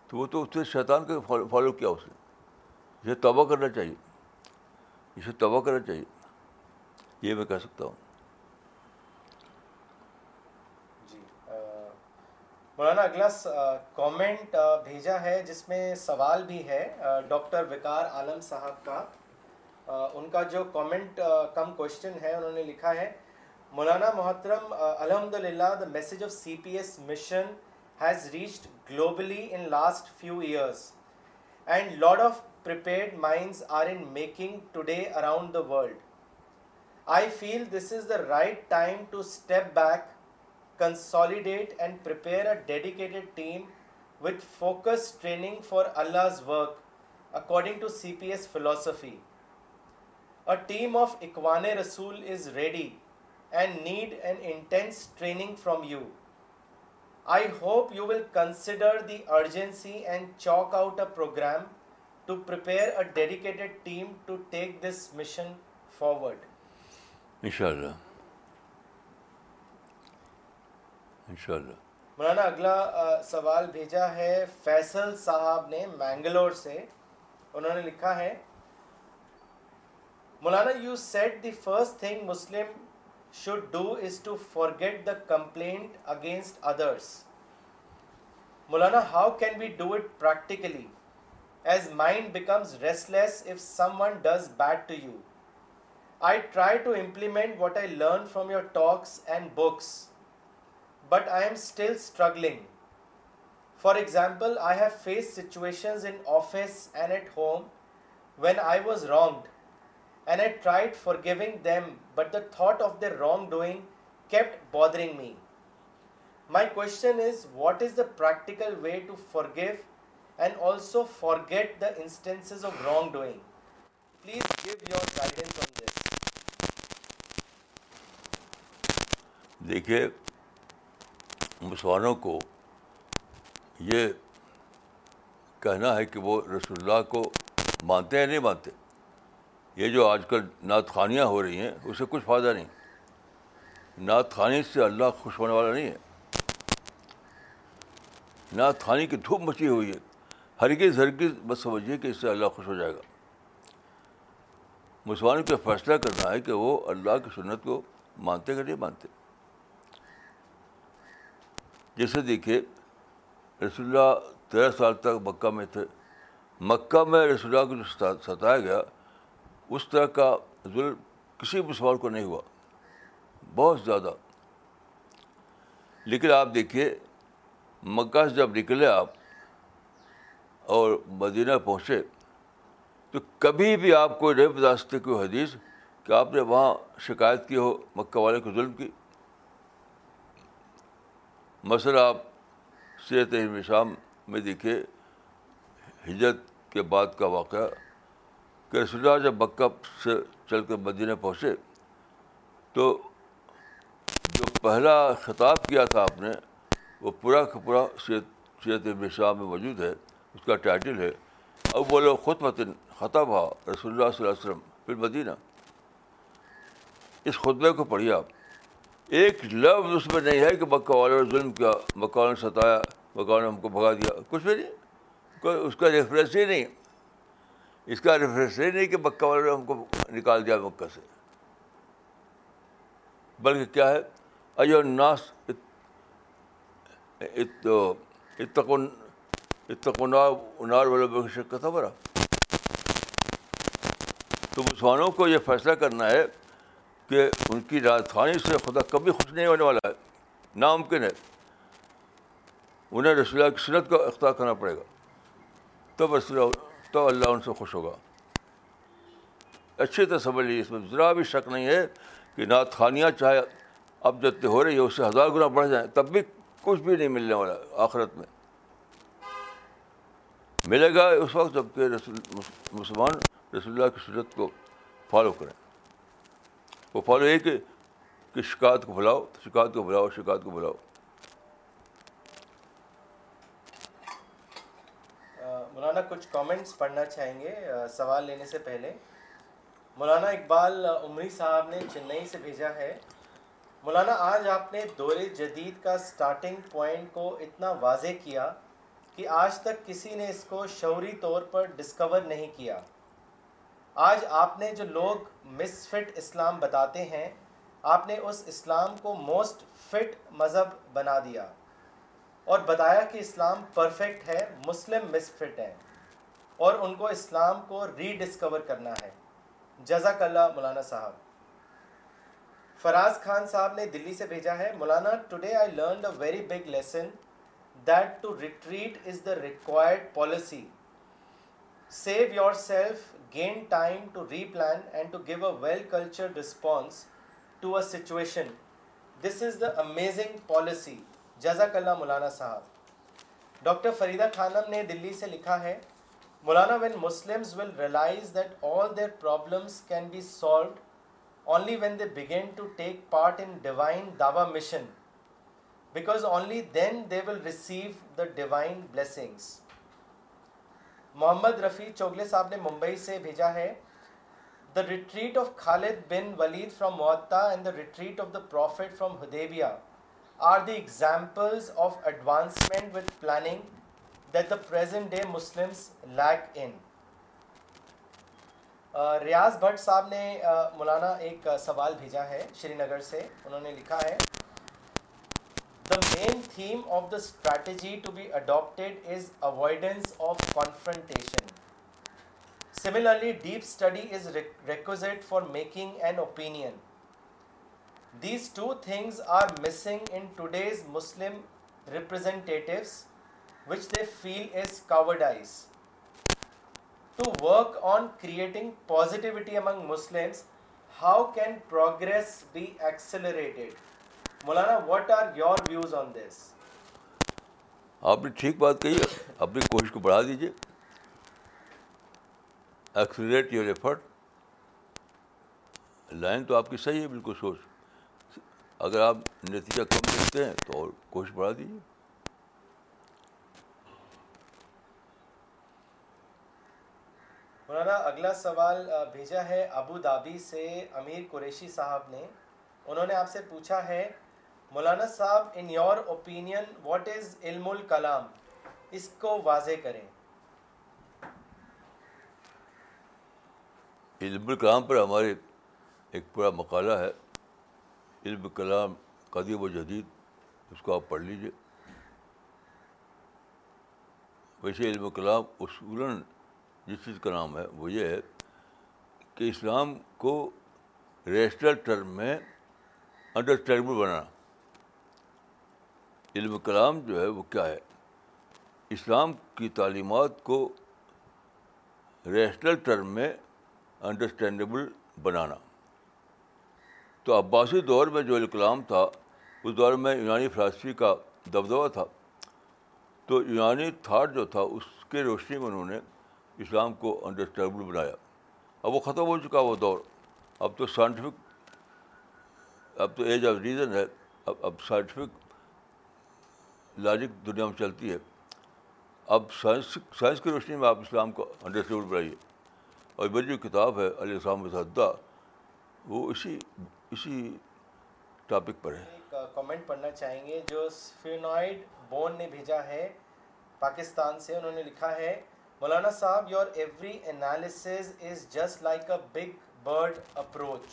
تو وہ تو اس نے شیطان کو فالو کیا اس نے اسے توبہ کرنا چاہیے اسے توبہ کرنا چاہیے یہ میں کہہ سکتا ہوں جی، مولانا اگلا کامنٹ بھیجا ہے جس میں سوال بھی ہے ڈاکٹر وکار عالم صاحب کا ان کا جو کامنٹ کم کوشچن ہے انہوں نے لکھا ہے مولانا محترم الحمد للہ the message of C P S mission has reached globally in last few years and lot of prepared minds are in making today around the world. I feel this is the right time to step back, consolidate and prepare a dedicated team with focused training for Allah's work according to CPS philosophy. A team of Ikhwan-e Rasool is ready and need an intense training from you. I hope you will consider the urgency and chalk out a program to a dedicated team to take this mission forward مولانا اگلا سوال بھیجا ہے فیصل صاحب نے مینگلور سے انہوں نے لکھا ہے مولانا you said the first thing Muslim should do is to forget the complaint against others Maulana how can we do it practically as mind becomes restless if someone does bad to you. I try to implement what I learn from your talks and books, but I am still struggling. For example, I have faced situations in office and at home when I was wronged, and I tried forgiving them, but the thought of their wrongdoing kept bothering me. My question is, what is the practical way to forgive دیکھیے مسلمانوں کو یہ کہنا ہے کہ وہ رسول اللہ کو مانتے ہیں نہیں مانتے یہ جو آج کل نعت خانیاں ہو رہی ہیں سے کچھ فائدہ نہیں خانی سے اللہ خوش ہونے والا نہیں ہے خانی کی دھوپ مچی ہوئی ہے ہرگز ہرگز بس سمجھیے کہ اس سے اللہ خوش ہو جائے گا مسلمانوں کا فیصلہ کرنا ہے کہ وہ اللہ کی سنت کو مانتے کہ نہیں مانتے جیسے دیکھیے رسول اللہ تیرہ سال تک مکہ میں تھے مکہ میں رسول اللہ کو جو ستایا گیا اس طرح کا ظلم کسی مسلمان کو نہیں ہوا بہت زیادہ لیکن آپ دیکھیے مکہ سے جب نکلے آپ اور مدینہ پہنچے تو کبھی بھی آپ کو نہیں بتا سکتے کوئی حدیث کہ آپ نے وہاں شکایت کی ہو مکہ والے کو ظلم کی مثلاً آپ سیرت شام میں دیکھے ہجرت کے بعد کا واقعہ کہ رسول اللہ جب مکہ سے چل کر مدینہ پہنچے تو جو پہلا خطاب کیا تھا آپ نے وہ پورا کا پورا سیرت سیرت شام میں موجود ہے اس کا ٹائٹل ہے اب بولو خود متن خطابہ رسول اللہ صلی اللہ علیہ وسلم پھر مدینہ اس خطبے کو پڑھیے آپ ایک لفظ اس میں نہیں ہے کہ والوں والے ظلم کیا مکہ والوں نے ستایا مکہ والوں نے ہم کو بھگا دیا کچھ بھی نہیں کوئی اس کا ریفرینس ہی نہیں اس کا ریفرینس یہ نہیں کہ مکہ والوں نے ہم کو نکال دیا مکہ سے بلکہ کیا ہے ایو ایاس اتقن اتقن عنار والوں کی شکا بڑا تو مسلمانوں کو یہ فیصلہ کرنا ہے کہ ان کی راجدھانی سے خدا کبھی خوش نہیں ہونے والا ہے ناممکن ہے انہیں رسول اللہ کی سنت کو اختیار کرنا پڑے گا تب رسول تب اللہ ان سے خوش ہوگا اچھی طرح سمجھ لیجیے اس میں ذرا بھی شک نہیں ہے کہ نعت خانیاں چاہے اب جتنے ہو رہی ہے اس سے ہزار گنا بڑھ جائیں تب بھی کچھ بھی نہیں ملنے والا آخرت میں ملے گا اس وقت جب کہ رسول مسلمان رسول اللہ کی سنت کو فالو کریں وہ فالو یہ کہ کہ شکایت کو بھلاؤ شکایت کو بلاؤ شکایت کو بلاؤ مولانا کچھ کامنٹس پڑھنا چاہیں گے سوال لینے سے پہلے مولانا اقبال عمری صاحب نے چنئی سے بھیجا ہے مولانا آج آپ نے دور جدید کا سٹارٹنگ پوائنٹ کو اتنا واضح کیا کہ آج تک کسی نے اس کو شعوری طور پر ڈسکور نہیں کیا آج آپ نے جو لوگ مس فٹ اسلام بتاتے ہیں آپ نے اس اسلام کو موسٹ فٹ مذہب بنا دیا اور بتایا کہ اسلام پرفیکٹ ہے مسلم مس فٹ ہیں اور ان کو اسلام کو ری ڈسکور کرنا ہے جزاک اللہ مولانا صاحب فراز خان صاحب نے دلی سے بھیجا ہے مولانا today I learned a very big lesson that to retreat is the required policy save yourself gain time to replan and to give a well culture response to a situation this is the amazing policy جزاک اللہ مولانا صاحب doctor Farida خانم نے دلی سے لکھا ہے مولانا when Muslims will realise that all their problems can be solved only when they begin to take part in divine dawah mission because only then they will receive the divine blessings Mohammad Rafi Chougule صاحب نے ممبئی سے بھیجا ہے the retreat of Khalid bin Walid from Mutah and the retreat of the prophet from Hudaibiya are the examples of advancement with planning that the present day Muslims lack in Riyaz Bhat sahab نے مولانا ایک سوال بھیجا ہے شری نگر سے انہوں نے لکھا ہے The main theme of the strategy to be adopted is avoidance of confrontation. Similarly, deep study is requisite for making an opinion. These two things are missing in today's Muslim representatives, which they feel is cowardice. To work on creating positivity among Muslims, how can progress be accelerated? Maulana what are your views on this آپ نے ٹھیک بات کہی اپنی کوشش کو بڑھا دیجیے آپ کی صحیح ہے سوچ اگر آپ نتیجہ کم دیکھتے ہیں تو اور کوشش بڑھا دیجیے مولانا اگلا سوال بھیجا ہے ابو دھابی سے امیر قریشی صاحب نے انہوں نے آپ سے پوچھا ہے Maulana sahab in your opinion what is علم الکلام اس کو واضح کریں علم الکلام پر ہمارے ایک پورا مقالہ ہے علم کلام قدیم و جدید اس کو آپ پڑھ لیجیے ویسے علم کلام اصولاً جس چیز کا نام ہے وہ یہ ہے کہ اسلام کو ریشنل ٹرم میں انڈرسٹینڈبل بنانا علم کلام جو ہے وہ کیا ہے اسلام کی تعلیمات کو ریشنل ٹرم میں انڈرسٹینڈیبل بنانا تو عباسی دور میں جو الکلام تھا اس دور میں یونانی فلاسفی کا دبدبہ تھا تو یونانی تھاٹ جو تھا اس کے روشنی میں انہوں نے اسلام کو انڈرسٹینڈیبل بنایا اب وہ ختم ہو چکا وہ دور اب تو سائنٹیفک اب تو ایج آف ریزن ہے اب اب سائنٹیفک لاجک دنیا میں چلتی ہے اب سائنس سائنس کی روشنی میں آپ اسلام کو ہنڈریڈ بڑھائیے اور میری جو کتاب ہے علیہ السلام مدد وہ اسی اسی ٹاپک پر ہے کامنٹ پڑھنا چاہیں گے جو فینوائڈ بون نے بھیجا ہے پاکستان سے انہوں نے لکھا ہے مولانا صاحب your every analysis is just like a big bird approach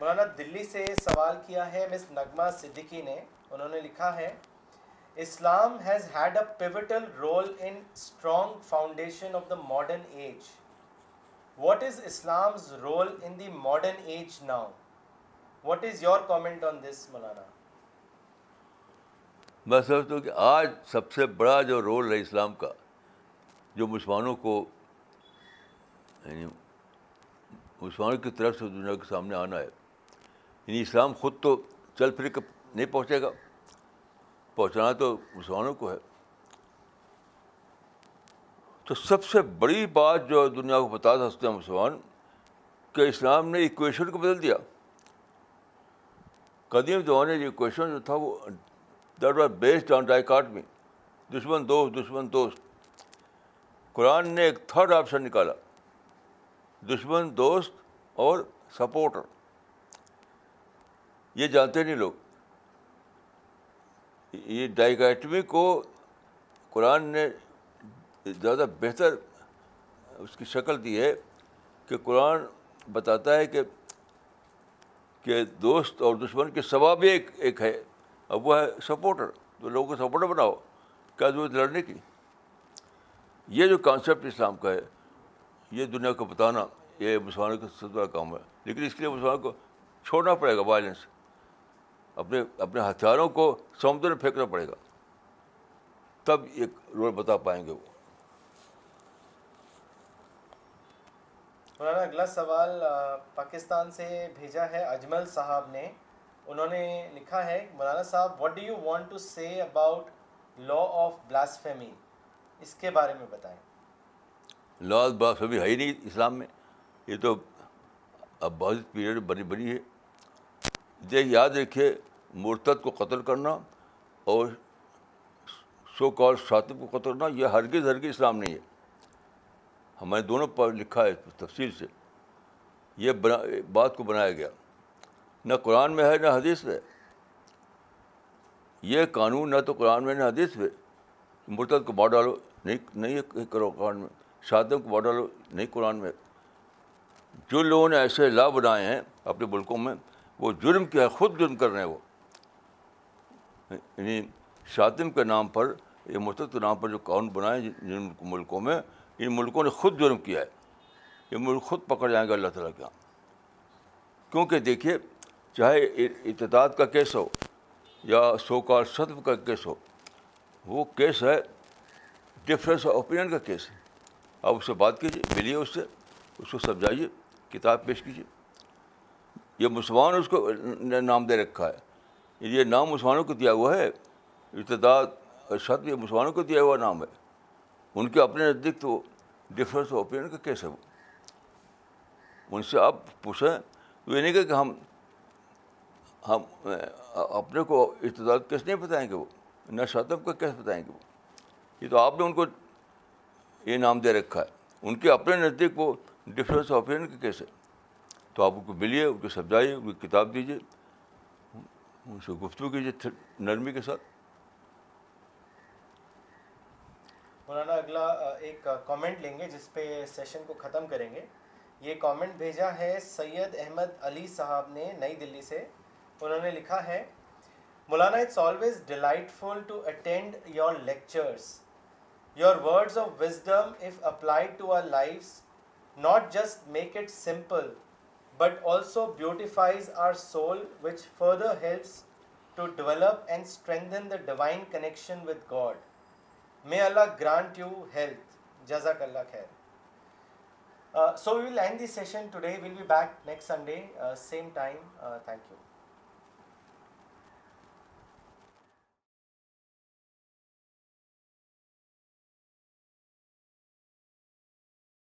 مولانا دلی سے سوال کیا ہے مس نغمہ صدیقی نے انہوں نے لکھا ہے Islam has had a strong foundation of the modern age what is Islam's role in the modern age now what is your comment on this مولانا میں سمجھتا ہوں کہ آج سب سے بڑا جو رول ہے اسلام کا جو مسلمانوں کو یعنی مسلمانوں کی طرف سے دنیا کے سامنے آنا ہے یعنی اسلام خود تو چل پھر کے نہیں پہنچے گا پہنچانا تو مسلمانوں کو ہے تو سب سے بڑی بات جو دنیا کو بتا سکتے ہیں مسلمان کہ اسلام نے ایکویشن کو بدل دیا قدیم زمانے جو ایکویشن جو تھا وہ that was based on die میں دشمن دوست دشمن دوست قرآن نے ایک تھرڈ آپشن نکالا دشمن دوست اور سپورٹر یہ جانتے نہیں لوگ یہ ڈائگیٹمی کو قرآن نے زیادہ بہتر اس کی شکل دی ہے کہ قرآن بتاتا ہے کہ کہ دوست اور دشمن کے ثواب بھی ایک ایک ہے اب وہ ہے سپورٹر تو لوگوں کو سپورٹر بناؤ کیا ضرورت لڑنے کی یہ جو کانسیپٹ اسلام کا ہے یہ دنیا کو بتانا یہ مسلمانوں کا بڑا کام ہے لیکن اس کے لیے مسلمان کو چھوڑنا پڑے گا وائلنس اپنے اپنے ہتھیاروں کو سمندر میں پھینکنا پڑے گا تب ایک رول بتا پائیں گے وہ مولانا اگلا سوال پاکستان سے بھیجا ہے اجمل صاحب نے انہوں نے لکھا ہے مولانا صاحب what do you want to see about law of بلاس اس کے بارے میں بتائیں لا آف بلاس ہے ہی نہیں اسلام میں یہ تو اب بہت پیریڈ بنی بنی ہے یہ یاد رکھیے مرتد کو قتل کرنا اور سو کال ساتب کو قتل کرنا یہ ہرگز ہرگز اسلام نہیں ہے ہمیں دونوں پر لکھا ہے تفصیل سے یہ بنا بات کو بنایا گیا نہ قرآن میں ہے نہ حدیث ہے یہ قانون نہ تو قرآن میں نہ حدیث میں مرتد کو مار ڈالو نہیں نہیں کرو قرآن میں شادم کو مار ڈالو نہیں قرآن میں جو لوگوں نے ایسے لا بنائے ہیں اپنے ملکوں میں وہ جرم کیا ہے خود جرم کر رہے ہیں وہ یعنی شاطم کے نام پر یہ کے نام پر جو قانون بنائے جن ملکوں میں ان ملکوں نے خود جرم کیا ہے یہ ملک خود پکڑ جائیں گے اللہ تعالیٰ کے یہاں کیونکہ دیکھیے چاہے اتداد کا کیس ہو یا سوکار صدف کا کیس ہو وہ کیس ہے ڈفرینس آف اوپینین کا کیس ہے آپ اس سے بات کیجیے ملیے اس سے اس کو سمجھائیے کتاب پیش کیجیے یہ مسلمان اس کو نام دے رکھا ہے یہ نام مسلمانوں کو دیا ہوا ہے ارتداد ارشد یہ مسلمانوں کو دیا ہوا نام ہے ان کے اپنے نزدیک تو ڈفرینس آف اوپینین کا کیسے وہ ان سے آپ پوچھیں تو یہ نہیں کہ ہم ہم اپنے کو ارتداد کیسے نہیں بتائیں گے وہ نہ شتم کا کیسے بتائیں گے وہ یہ تو آپ نے ان کو یہ نام دے رکھا ہے ان کے اپنے نزدیک وہ ڈفرینس آف اوپینین کا کیسے تو آپ ان کو ملیے ان کو سمجھائیے ان کی کتاب دیجیے گفتگو کیجیے نرمی کے ساتھ مولانا اگلا ایک کامنٹ لیں گے جس پہ سیشن کو ختم کریں گے یہ کامنٹ بھیجا ہے سید احمد علی صاحب نے نئی دلی سے انہوں نے لکھا ہے مولانا it's always delightful to attend your lectures your words of wisdom if apply to our life not just make it simple but also beautifies our soul which further helps to develop and strengthen the divine connection with God may Allah grant you health جزاک اللہ خیر so well and the session will be back next Sunday same time thank you